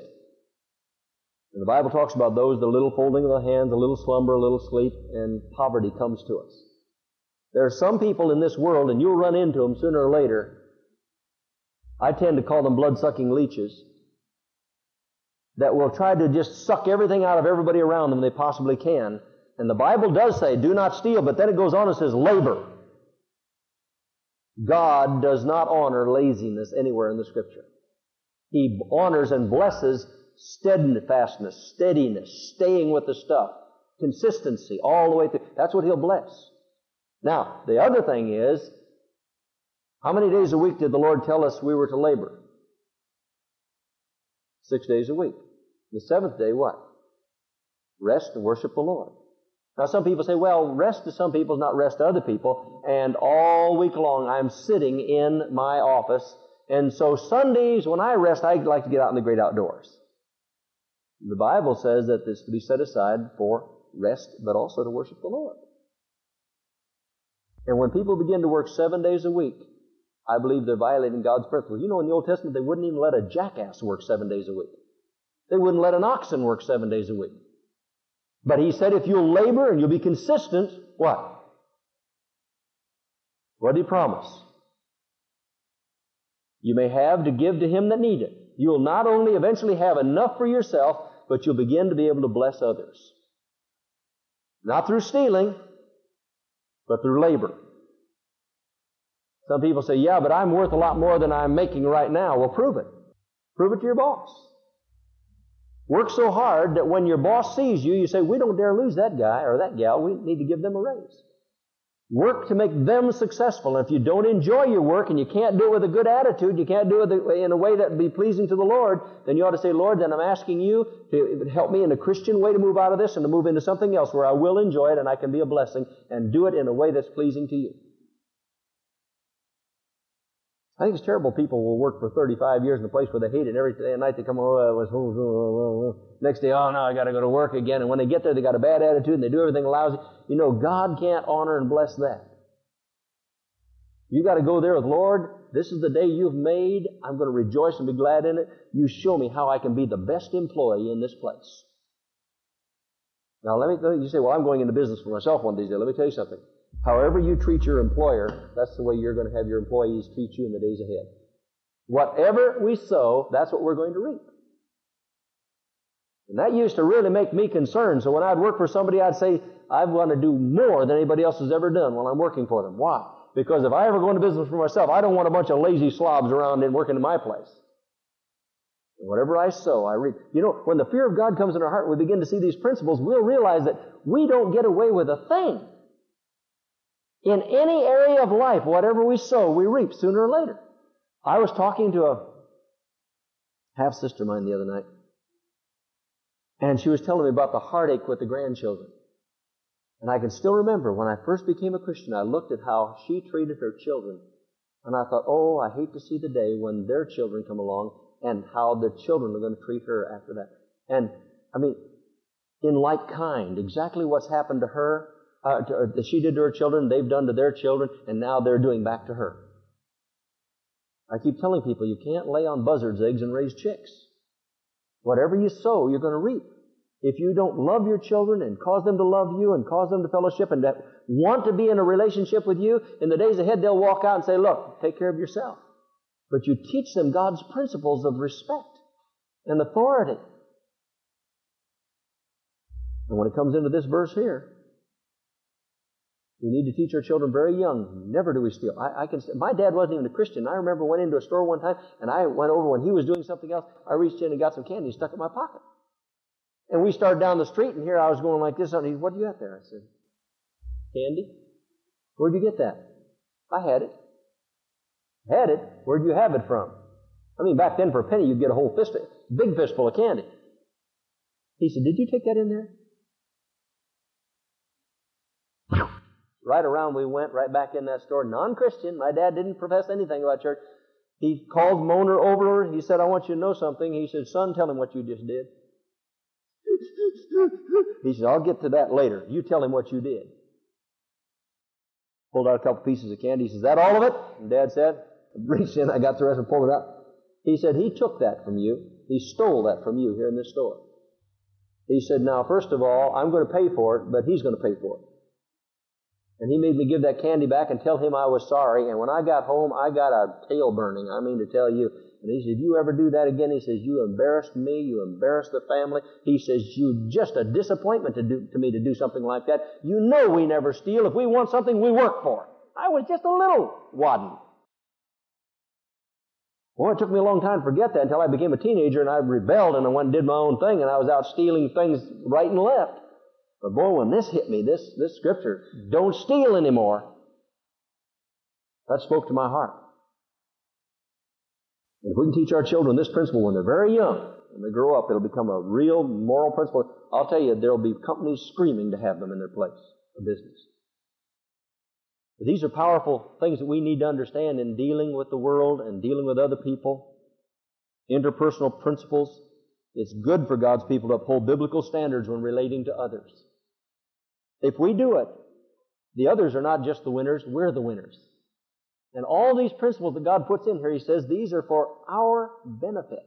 And the Bible talks about those, the little folding of the hands, a little slumber, a little sleep, and poverty comes to us. There are some people in this world, and you'll run into them sooner or later. I tend to call them blood-sucking leeches that will try to just suck everything out of everybody around them they possibly can. And the Bible does say, do not steal, but then it goes on and says, labor. God does not honor laziness anywhere in the Scripture. He honors and blesses steadfastness, steadiness, staying with the stuff, consistency all the way through. That's what He'll bless. Now, the other thing is, how many days a week did the Lord tell us we were to labor? Six days a week. The seventh day, what? Rest and worship the Lord. Now, some people say, well, rest to some people is not rest to other people, and all week long I'm sitting in my office, and so Sundays when I rest, I like to get out in the great outdoors. The Bible says that this to be set aside for rest, but also to worship the Lord. And when people begin to work seven days a week, I believe they're violating God's principles. You know, in the Old Testament, they wouldn't even let a jackass work seven days a week. They wouldn't let an oxen work seven days a week. But he said, if you'll labor and you'll be consistent, what? What did he promise? You may have to give to him that need it. You'll not only eventually have enough for yourself, but you'll begin to be able to bless others. Not through stealing, but through labor. Some people say, yeah, but I'm worth a lot more than I'm making right now. Well, prove it. Prove it to your boss. Work so hard that when your boss sees you, you say, we don't dare lose that guy or that gal. We need to give them a raise. Work to make them successful. And if you don't enjoy your work and you can't do it with a good attitude, you can't do it in a way that would be pleasing to the Lord, then you ought to say, Lord, then I'm asking you to help me in a Christian way to move out of this and to move into something else where I will enjoy it and I can be a blessing and do it in a way that's pleasing to you. I think it's terrible people will work for 35 years in a place where they hate it. Every day and night they come, oh, I was, oh, oh, oh, next day, oh, no, I got to go to work again. And when they get there, they got a bad attitude and they do everything lousy. You know, God can't honor and bless that. You got to go there with, Lord, this is the day you've made. I'm going to rejoice and be glad in it. You show me how I can be the best employee in this place. Now, let me, you say, well, I'm going into business for myself one days. Let me tell you something. However you treat your employer, that's the way you're going to have your employees treat you in the days ahead. Whatever we sow, that's what we're going to reap. And that used to really make me concerned. So when I'd work for somebody, I'd say, I want to do more than anybody else has ever done while I'm working for them. Why? Because if I ever go into business for myself, I don't want a bunch of lazy slobs around and working in my place. Whatever I sow, I reap. You know, when the fear of God comes in our heart, we begin to see these principles, we'll realize that we don't get away with a thing. In any area of life, whatever we sow, we reap sooner or later. I was talking to a half sister of mine the other night, and she was telling me about the heartache with the grandchildren. And I can still remember when I first became a Christian, I looked at how she treated her children. And I thought, oh, I hate to see the day when their children come along and how the children are going to treat her after that. And, I mean, in like kind, exactly what's happened to her, uh, to, uh, that she did to her children, they've done to their children, and now they're doing back to her. I keep telling people you can't lay on buzzard's eggs and raise chicks. Whatever you sow, you're going to reap. If you don't love your children and cause them to love you and cause them to fellowship and want to be in a relationship with you, in the days ahead they'll walk out and say, look, take care of yourself. But you teach them God's principles of respect and authority. And when it comes into this verse here, we need to teach our children very young. Never do we steal. I, I, can. My dad wasn't even a Christian. I remember went into a store one time, and I went over when he was doing something else. I reached in and got some candy, and stuck it in my pocket. And we started down the street, and here I was going like this. And he, "What do you got there?" I said, "Candy." Where'd you get that? I had it. Had it? Where'd you have it from? I mean, back then for a penny, you'd get a whole fist, big fistful of candy. He said, Did you take that in there? Right around we went, right back in that store. Non Christian. My dad didn't profess anything about church. He called Moner over. He said, I want you to know something. He said, Son, tell him what you just did. He said, I'll get to that later. You tell him what you did. Pulled out a couple pieces of candy. He says, Is that all of it? And Dad said, reached in, I got the rest and pulled it out. He said, He took that from you. He stole that from you here in this store. He said, Now, first of all, I'm going to pay for it, but he's going to pay for it. And he made me give that candy back and tell him I was sorry. And when I got home, I got a tail burning. I mean to tell you. And he said, if you ever do that again? He says, you embarrassed me. You embarrassed the family. He says, you just a disappointment to, do, to me to do something like that. You know we never steal. If we want something, we work for it. I was just a little wadden. Well, it took me a long time to forget that until I became a teenager and I rebelled and I went and did my own thing and I was out stealing things right and left. But boy, when this hit me, this, this scripture, don't steal anymore, that spoke to my heart. And if we can teach our children this principle when they're very young, when they grow up, it'll become a real moral principle. I'll tell you, there'll be companies screaming to have them in their place of business. But these are powerful things that we need to understand in dealing with the world and dealing with other people. Interpersonal principles. It's good for God's people to uphold biblical standards when relating to others. If we do it, the others are not just the winners, we're the winners. And all these principles that God puts in here, He says these are for our benefit.